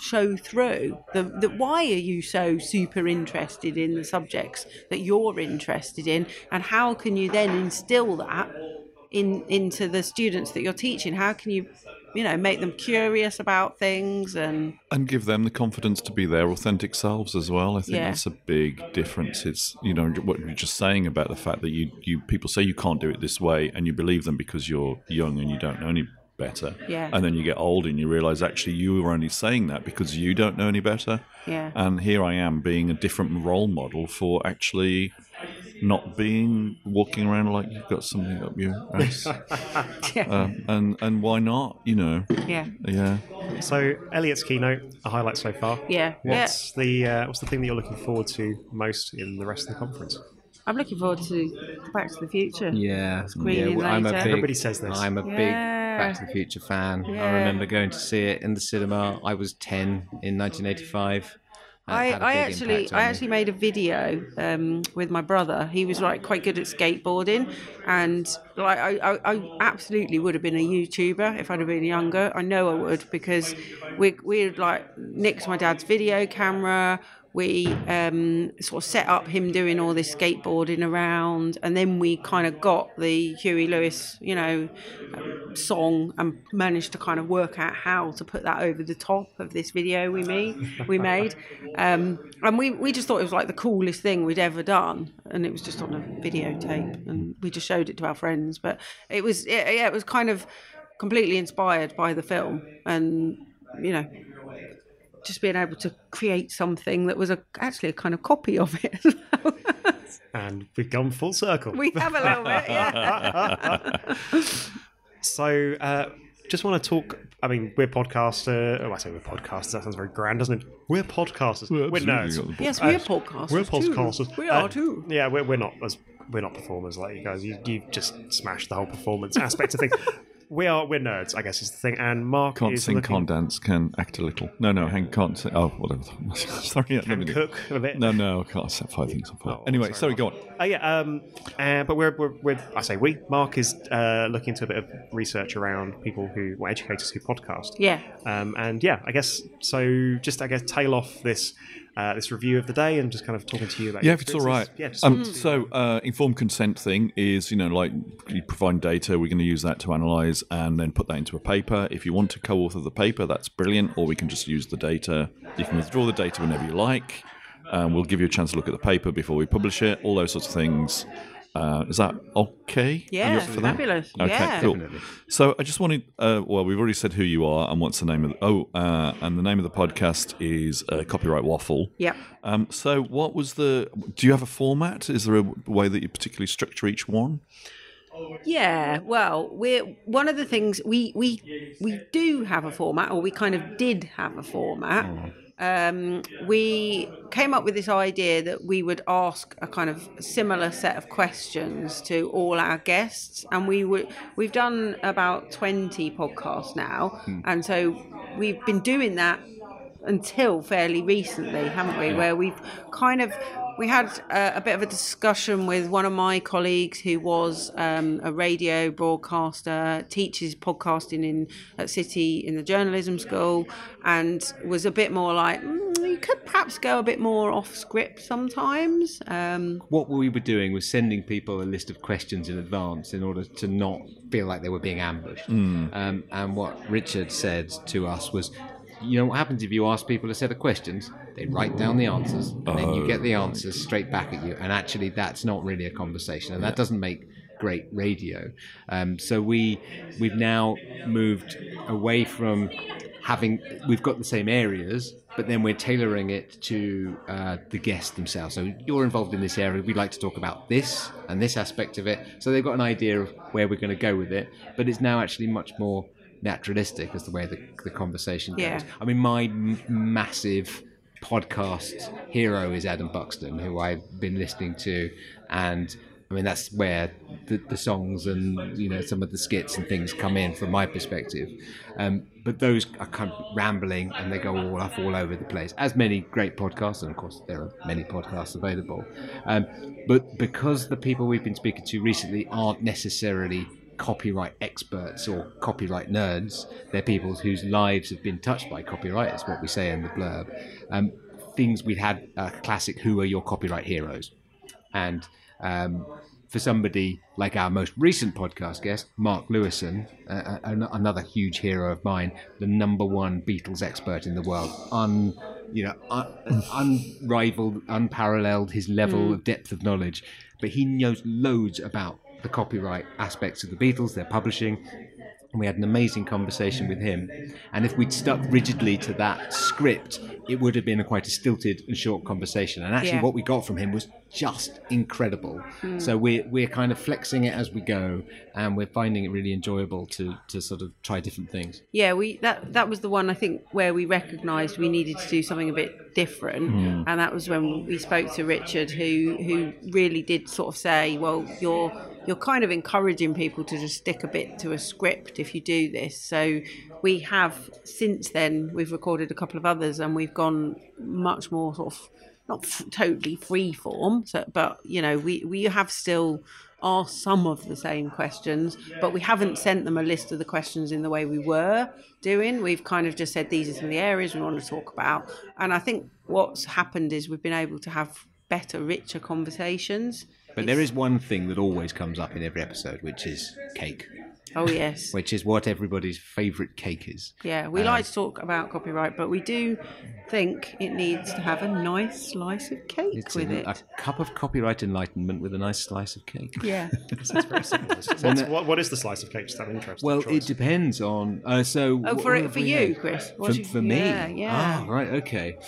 show through the, the why are you so super interested in the subjects that you're interested in and how can you then instill that in into the students that you're teaching? How can you, you know, make them curious about things and and give them the confidence to be their authentic selves as well. I think Yeah. that's a big difference. It's you know what you're just saying about the fact that you you people say you can't do it this way, and you believe them because you're young and you don't know any better. Yeah. And then you get old and you realize actually you were only saying that because you don't know any better. Yeah. And here I am being a different role model for actually not being walking around like you've got something up your ass. Yeah. um, and and why not? You know. yeah, Yeah. So Elliot's keynote, a highlight so far. yeah, yeah. What's the uh, what's the thing that you're looking forward to most in the rest of the conference? I'm looking forward to Back to the Future. Yeah, Screening yeah well, I'm a big, Everybody says this. I'm a big Back to the Future fan. Yeah. I remember going to see it in the cinema. I was 10 in 1985. I, I actually I actually made a video um, with my brother. He was like quite good at skateboarding, and like I, I, I absolutely would have been a YouTuber if I'd have been younger. I know I would because we we like nicked my dad's video camera. We um, sort of set up him doing all this skateboarding around, and then we kind of got the Huey Lewis, you know, um, song and managed to kind of work out how to put that over the top of this video we made. We made, um, and we we just thought it was like the coolest thing we'd ever done, and it was just on a videotape, and we just showed it to our friends. But it was it, yeah, it was kind of completely inspired by the film, and you know. Just being able to create something that was a, actually a kind of copy of it. well. And we've gone full circle. we have a little bit, yeah. So, uh, just want to talk. I mean, we're podcasters. Oh, I say we're podcasters. That sounds very grand, doesn't it? We're podcasters. Well, we're nerds. absolutely. Yes, we're podcasters. We're too. podcasters. We are Uh, too. Yeah, we're, we're not as we're not performers like you guys. You you just smashed the whole performance aspect of things. We are we're nerds, I guess is the thing. And Mark Can't is sing, looking, can't dance, can act a little. No, no, hang, can't sing. Oh, whatever. sorry, can let me do- cook a bit. No, no, I can't set five things on fire. Oh, anyway, sorry, sorry, go on. Uh, yeah, um, uh, but we're, we're, we're, I say we. Mark is uh, looking into a bit of research around people who, well, educators who podcast. Yeah. Um, and yeah, I guess so. Just I guess tail off this uh, this review of the day and just kind of talking to you about. Yeah, if it's all right. Yeah, just Um, so, uh, informed consent thing is, you know, like you provide data, we're going to use that to analyze and then put that into a paper. If you want to co author the paper, that's brilliant, or we can just use the data. You can withdraw the data whenever you like. Um, we'll give you a chance to look at the paper before we publish it, all those sorts of things. Uh, is that okay? Are you Yeah, up for that? fabulous. Okay, yeah. cool. So I just wanted, uh, well, we've already said who you are and what's the name of the, oh, uh, and the name of the podcast is uh, Copyright Waffle. Yep. Um, so, what was the? Do you have a format? Is there a way that you particularly structure each one? Yeah, well, we're one of the things we we we do have a format, or we kind of did have a format. Um, we came up with this idea that we would ask a kind of similar set of questions to all our guests, and we would we've done about twenty podcasts now, and so we've been doing that until fairly recently, haven't we? Where we've kind of we had a, a bit of a discussion with one of my colleagues who was um, a radio broadcaster, teaches podcasting in at City in the journalism school, and was a bit more like mm, you could perhaps go a bit more off script sometimes. Um, what we were doing was sending people a list of questions in advance in order to not feel like they were being ambushed. Um, and what Richard said to us was, you know what happens if you ask people a set of questions? They write down the answers, and then you get the answers straight back at you. And actually, that's not really a conversation, and that doesn't make great radio. Um, so we we've now moved away from having we've got the same areas but then we're tailoring it to uh, the guests themselves so you're involved in this area we'd like to talk about this and this aspect of it so they've got an idea of where we're going to go with it but it's now actually much more naturalistic as the way the, the conversation goes Yeah. i mean my m- massive podcast hero is adam buxton who i've been listening to and I mean, that's where the, the songs and you know some of the skits and things come in from my perspective. Um, but those are kind of rambling and they go all off all over the place, as many great podcasts, and of course there are many podcasts available. Um, but because the people we've been speaking to recently aren't necessarily copyright experts or copyright nerds, they're people whose lives have been touched by copyright, is what we say in the blurb. Um, things we had uh, classic "Who are your copyright heroes?" and um, for somebody like our most recent podcast guest, Mark Lewisohn, uh, another huge hero of mine, the number one Beatles expert in the world, un, you know, un- unrivaled, unparalleled, his level of depth of knowledge. But he knows loads about the copyright aspects of the Beatles, their publishing. And we had an amazing conversation with him. And if we'd stuck rigidly to that script, it would have been a quite a stilted and short conversation. And actually, Yeah. what we got from him was just incredible. Hmm. So we're we're kind of flexing it as we go, and we're finding it really enjoyable to to sort of try different things. Yeah, we that that was the one I think where we recognised we needed to do something a bit different, hmm. and that was when we spoke to Richard, who who really did sort of say, well, you're you're kind of encouraging people to just stick a bit to a script if you do this. So we have since then we've recorded a couple of others, and we've gone much more sort of not f- totally free form, so, but you know we we have still asked some of the same questions, but we haven't sent them a list of the questions in the way we were doing. We've kind of just said these are some of the areas we want to talk about, and I think what's happened is we've been able to have better, richer conversations. But there is one thing that always comes up in every episode, which is cake, Oh yes, which is what everybody's favourite cake is. yeah. We like to talk about copyright, but we do think it needs to have a nice slice of cake It's with a, it. a cup of copyright enlightenment with a nice slice of cake. Yeah. It's very simple. What's, what, what is the slice of cake? Just out of interest. Well, choice. it depends on. Uh, so, Oh, for it for you, had? Chris. For, you- for me, Yeah, yeah. Ah, right, okay.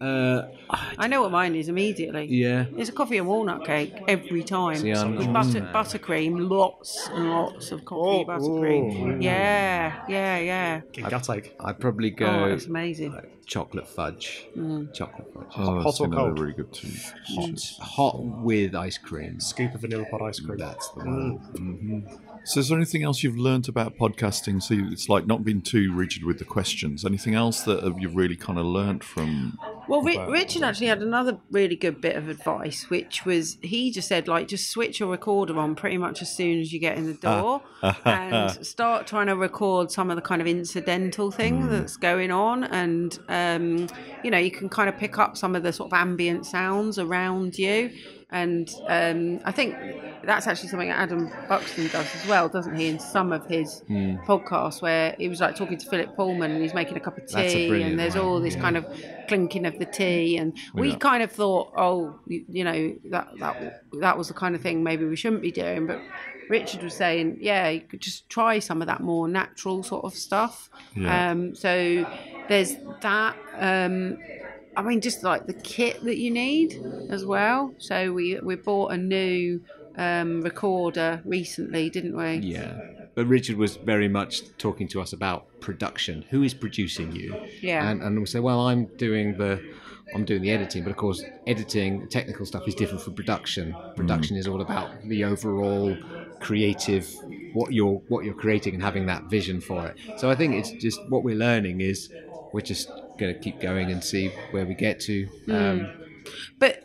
Uh, I know what mine is immediately. yeah. It's a coffee and walnut cake every time. See, With butter, buttercream, lots and lots of coffee Oh, buttercream. Yeah, yeah, yeah. Gutake. I'd probably Oh, go that's amazing. chocolate fudge. Mm. Chocolate fudge. Oh, Hot or another cold? really good too. Hot, hot with ice cream. Scoop of vanilla pod ice cream. That's the one. So, is there anything else you've learnt about podcasting? So, you- it's like not being too rigid with the questions. Anything else that uh, you've really kind of learnt from? Well, Ri- Richard actually had another really good bit of advice, which was he just said, like, just switch your recorder on pretty much as soon as you get in the door and start trying to record some of the kind of incidental thing that's going on. And, um, you know, you can kind of pick up some of the sort of ambient sounds around you. And um, I think that's actually something Adam Buxton does as well, doesn't he? In some of his podcasts, where he was like talking to Philip Pullman and he's making a cup of tea, and there's one, all this yeah. kind of clinking of the tea, and we kind of thought, oh, you, you know, that that that was the kind of thing maybe we shouldn't be doing, but. Richard was saying, yeah, you could just try some of that more natural sort of stuff. Yeah. Um, so there's that. Um, I mean, just like the kit that you need as well. So we we bought a new um, recorder recently, didn't we? Yeah. But Richard was very much talking to us about production. Who is producing you? Yeah. And, and we said, well, I'm doing the. I'm doing the editing, but of course, editing, technical stuff is different from production. Production is all about the overall creative, what you're what you're creating, and having that vision for it. So I think it's just what we're learning is we're just going to keep going and see where we get to. Um, But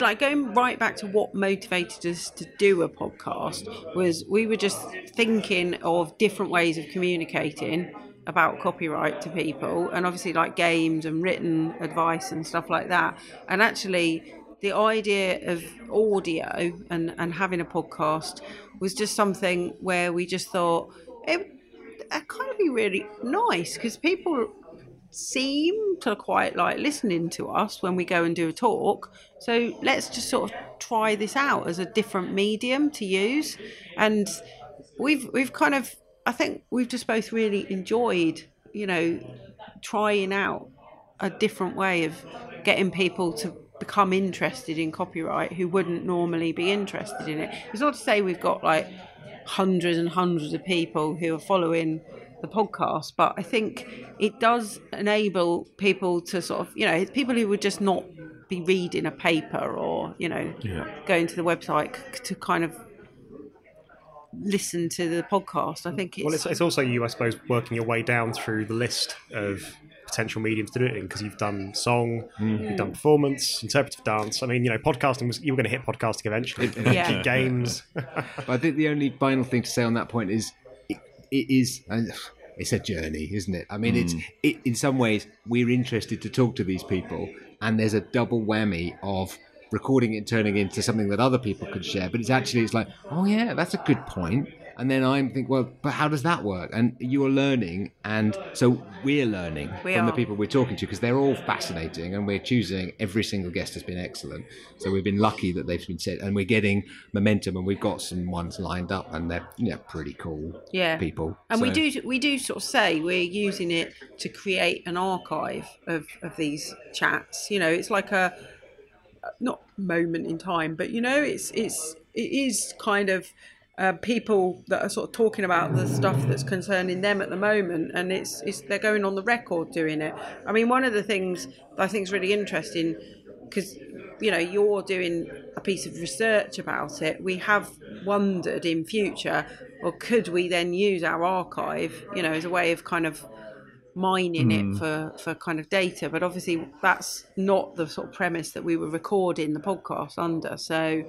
like going right back to what motivated us to do a podcast was we were just thinking of different ways of communicating about copyright to people and obviously like games and written advice and stuff like that. And actually the idea of audio and, and having a podcast was just something where we just thought it would kind of be really nice because people seem to quite like listening to us when we go and do a talk. So let's just sort of try this out as a different medium to use. And we've we've kind of I think we've just both really enjoyed, you know, trying out a different way of getting people to become interested in copyright who wouldn't normally be interested in it. It's not to say we've got like hundreds and hundreds of people who are following the podcast, but I think it does enable people to sort of, you know, people who would just not be reading a paper or, you know, Yeah. going to the website to kind of listen to the podcast. I think it's, Well, it's, it's also you, I suppose, working your way down through the list of potential mediums to do it in because you've done song, you've mm. done performance, interpretive dance. I mean, you know, podcasting was you were going to hit podcasting eventually. Yeah. Games. But I think the only final thing to say on that point is it, it is and it's a journey, isn't it? I mean, it's mm. it, in some ways we're interested to talk to these people, and there's a double whammy of recording it and turning it into something that other people could share. But it's actually it's like, oh yeah, that's a good point. And then I'm thinking, well, but how does that work? And you're learning, and so we're learning We from the people we're talking to because they're all fascinating, and we're choosing. Every single guest has been excellent, so we've been lucky that they've been said, and we're getting momentum, and we've got some ones lined up, and they're yeah, pretty cool Yeah. people. And we do we do sort of say we're using it to create an archive of, of these chats. You know, it's like a not moment in time, but you know, it's it's it is kind of uh, people that are sort of talking about the stuff that's concerning them at the moment, and it's it's they're going on the record doing it. I mean, one of the things that I think is really interesting because you know you're doing a piece of research about it. We have wondered in future, or could we then use our archive, you know, as a way of kind of mining it for, for kind of data. But obviously, that's not the sort of premise that we were recording the podcast under. So,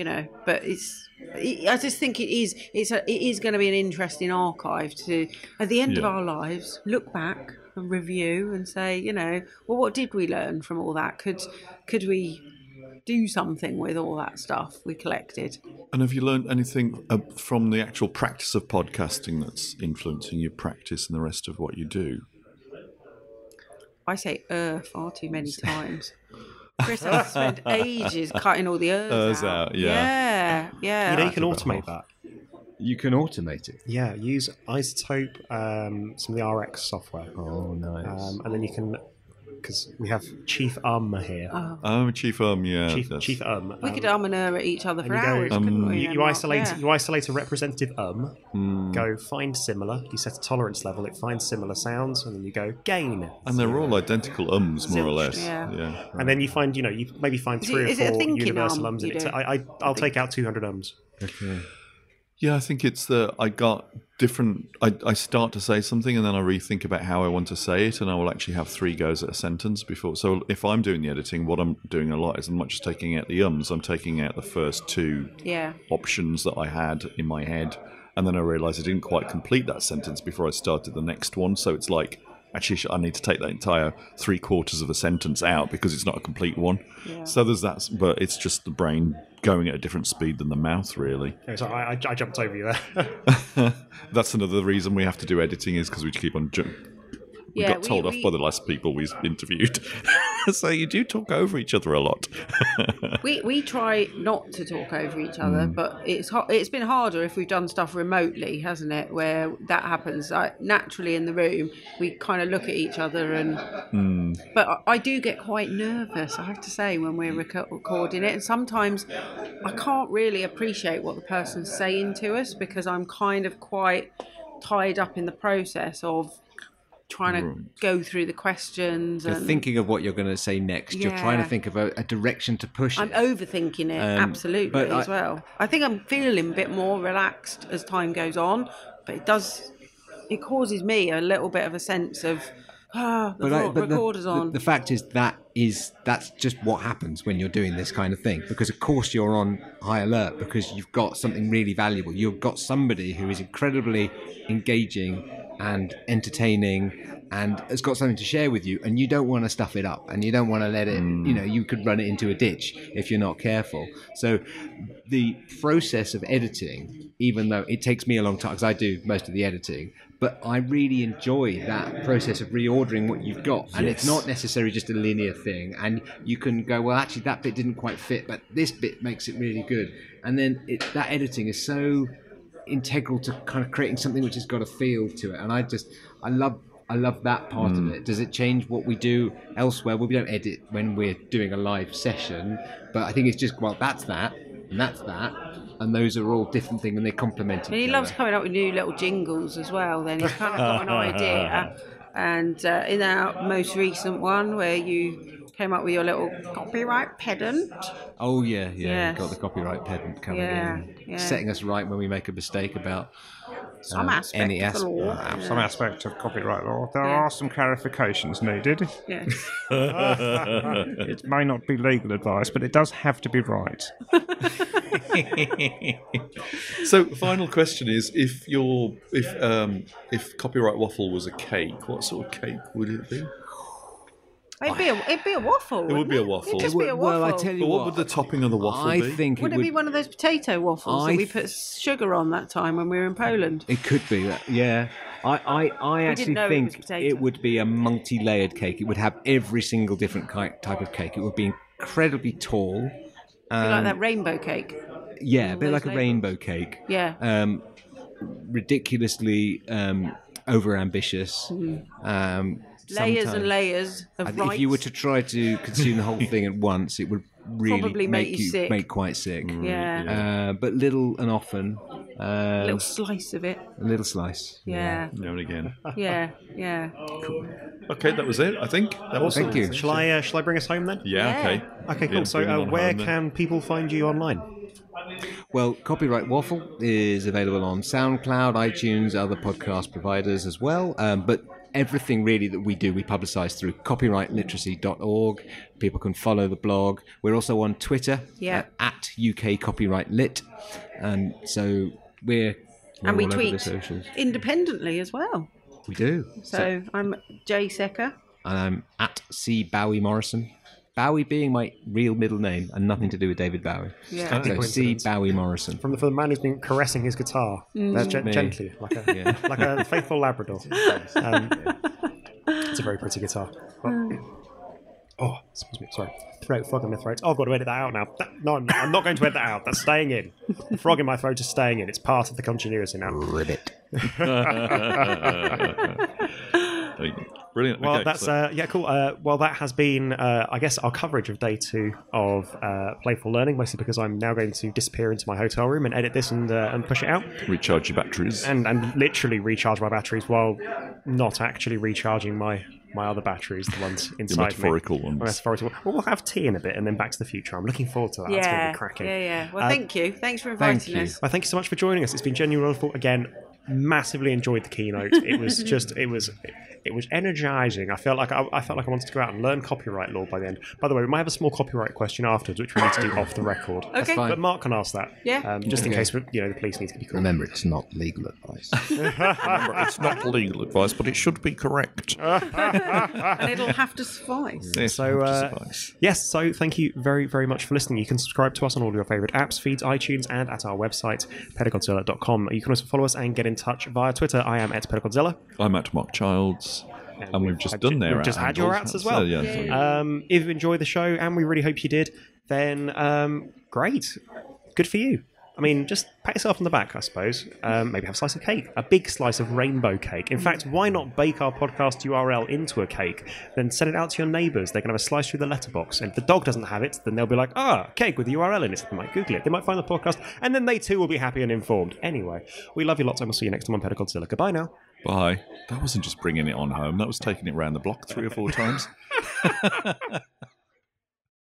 you know, but it's. I just think it is. It's a, it is going to be an interesting archive to, at the end of our lives, look back and review and say, you know, well, what did we learn from all that? Could could we do something with all that stuff we collected? And have you learned anything uh, from the actual practice of podcasting that's influencing your practice and the rest of what you do? I say "er" far too many times. Chris has to spend ages cutting all the ers, Ers out. out, yeah. yeah, yeah. You know, you can automate that. You can automate it. Yeah, use iZotope, um, some of the RX software, Oh, nice. um, and then you can because we have Chief Um here. Oh, Chief Um, yeah. Chief that's- Chief Um. we um, could um and er at each other for you go- hours, Um, couldn't we? you, And you like, isolate yeah. you isolate a representative um. Hmm. Go find similar. You set a tolerance level. It finds similar sounds, and then you go gain. And they're all identical ums, more or less. yeah. yeah. And then you find you know you maybe find Is three it- or is it a four thinking universal um ums in you it. do? So I, I I'll take out two hundred ums. Yeah, I think it's the I got different. I, I start to say something and then I rethink about how I want to say it, and I will actually have three goes at a sentence before. So if I'm doing the editing, what I'm doing a lot is I'm not just taking out the ums. I'm taking out the first two Yeah. options that I had in my head, and then I realise I didn't quite complete that sentence before I started the next one. So it's like actually I need to take that entire three quarters of a sentence out because it's not a complete one. So there's that, but it's just the brain going at a different speed than the mouth, really. Sorry, I, I, I jumped over you there. That's another reason we have to do editing is because we keep on. Ju- we Yeah, got told we- off we- by the last people we interviewed. so you do talk over each other a lot. We we try not to talk over each other, mm. but it's ho- it's been harder if we've done stuff remotely, hasn't it? Where that happens like, naturally in the room, we kind of look at each other and. Mm. But I, I do get quite nervous, I have to say, when we're reco- recording it, and sometimes I can't really appreciate what the person's saying to us because I'm kind of quite tied up in the process of trying to go through the questions You're and thinking of what you're going to say next. You're trying to think of a, a direction to push I'm it. overthinking it absolutely but as I- well. I think I'm feeling a bit more relaxed as time goes on, but it does it causes me a little bit of a sense of ah, the I- the- recorder's the, on. The, fact is that is that's just what happens when you're doing this kind of thing. Because of course you're on high alert because you've got something really valuable. You've got somebody who is incredibly engaging and entertaining and it's got something to share with you and you don't want to stuff it up and you don't want to let it you know mm. you could run it into a ditch if you're not careful. So the process of editing even though it takes me a long time because i do most of the editing but i really enjoy that process of reordering what you've got and it's not necessarily just a linear thing and you can go well actually that bit didn't quite fit but this bit makes it really good. And then it, that editing is so integral to kind of creating something which has got a feel to it. And i just i love i love that part of it. Does it change what we do elsewhere? Well we don't edit when we're doing a live session but i think it's just well that's that and that's that and those are all different things and they complement and he each loves coming up with new little jingles as well. Then. He's kind of got an idea. And uh, in our most recent one, where you came up with your little copyright pedant, oh yeah yeah Yes. got the copyright pedant coming Yeah, in yeah. setting us right when we make a mistake about some Um, aspect any of the law. uh, yeah. Some aspect of copyright law. There Yeah. are some clarifications needed. Yeah. It may not be legal advice, but it does have to be right. So, final question is: If your if um, if copyright waffle was a cake, what sort of cake would it be? It'd be a, it'd be a waffle. It would be a waffle. It'd just be a waffle. well, I tell you But what, what would the topping of the waffle I be? think Would it it would. be one of those potato waffles I that we put sugar on that time when we were in Poland? It could be, that- yeah. I, I, I actually know it was think potato. it would be a multi-layered cake. It would have every single different ki- type of cake. It would be incredibly tall. Be Um, like that rainbow cake. Yeah, a bit those like a labels. rainbow cake. Yeah. Um, ridiculously um, over-ambitious. Um, layers sometimes- and layers of And rice. If you were to try to consume the whole thing at once, it would really Probably make you you sick. make quite sick. yeah. Uh, but little and often, um, a little slice of it. a little slice. Yeah. Now and again. Yeah. Yeah. Okay, that was it. I think that was. Thank you. Shall I? Uh, shall I bring us home then? Yeah. Yeah. Okay. Okay, cool. Yeah, so, bring it uh, on where home then. can people find you online? Well, Copyright Waffle is available on SoundCloud, iTunes, other podcast providers as well. Um, but everything really that we do, we publicise through copyrightliteracy.org. People can follow the blog. We're also on Twitter Yeah. uh, at UK Copyright Lit. And so we're, we're And we all over the tweet independently as well. We do. So I'm Jane Secker. and I'm at C Bowie Morrison. Bowie being my real middle name and nothing to do with David Bowie. Yeah. So C Bowie Morrison. From the, for the man who's been caressing his guitar, Mm. gen- me. gently, like a Yeah. like a faithful Labrador. Um, it's a very pretty guitar. Oh, oh, excuse me, sorry. Throat, frog in my throat. Oh, I've got to edit that out now. That- no, I'm, I'm not going to edit that out. That's staying in. The frog in my throat is staying in. It's part of the continuity now. Ribbit. Brilliant. Well, okay, that's so- uh, yeah, cool. Uh, well, that has been, uh, I guess, our coverage of day two of uh, playful learning. Mostly because I'm now going to disappear into my hotel room and edit this and uh, and push it out, recharge your batteries. and and literally recharge my batteries while not actually recharging my my other batteries, the ones the inside metaphorical me. ones. My metaphorical. Well, we'll have tea in a bit, and then Back to the Future. I'm looking forward to that. That's going to Yeah. be cracking. Yeah. Yeah. Well, Uh, thank you. Thanks for inviting thank you. us. Well, thank you so much for joining us. It's been genuinely wonderful. Again, massively enjoyed the keynote. It was just, it was, it was energizing. I felt like I, I felt like I wanted to go out and learn copyright law by the end. By the way, we might have a small copyright question afterwards, which we need to do off the record. Okay. fine. But Mark can ask that. Yeah. Um, just in case you know the police need to be called. Remember, it's not legal advice. Remember, it's not legal advice, but it should be correct. and it'll have to suffice. Yes, So, I have to uh, suffice. Yes, so thank you very, very much for listening. You can subscribe to us on all your favourite apps, feeds, iTunes, and at our website, pedagodzilla.com. You can also follow us and get in touch via Twitter. I am at pedagodzilla. I'm at Mark Childs, and, we've just had- done their we've just had your handles. ats as well. So, yeah, so- Um, if you enjoyed the show, and we really hope you did, then um, great. Good for you. I mean, just pat yourself on the back, I suppose. Um, maybe have a slice of cake, a big slice of rainbow cake. In fact, why not bake our podcast URL into a cake, then send it out to your neighbours? They can have a slice through the letterbox. And if the dog doesn't have it, then they'll be like, ah, cake with the URL in it. They might Google it. They might find the podcast, and then they too will be happy and informed. Anyway, we love you lots, and we'll see you next time on Pedagodzilla. Goodbye now. Bye. That wasn't just bringing it on home. That was taking it round the block three or four times.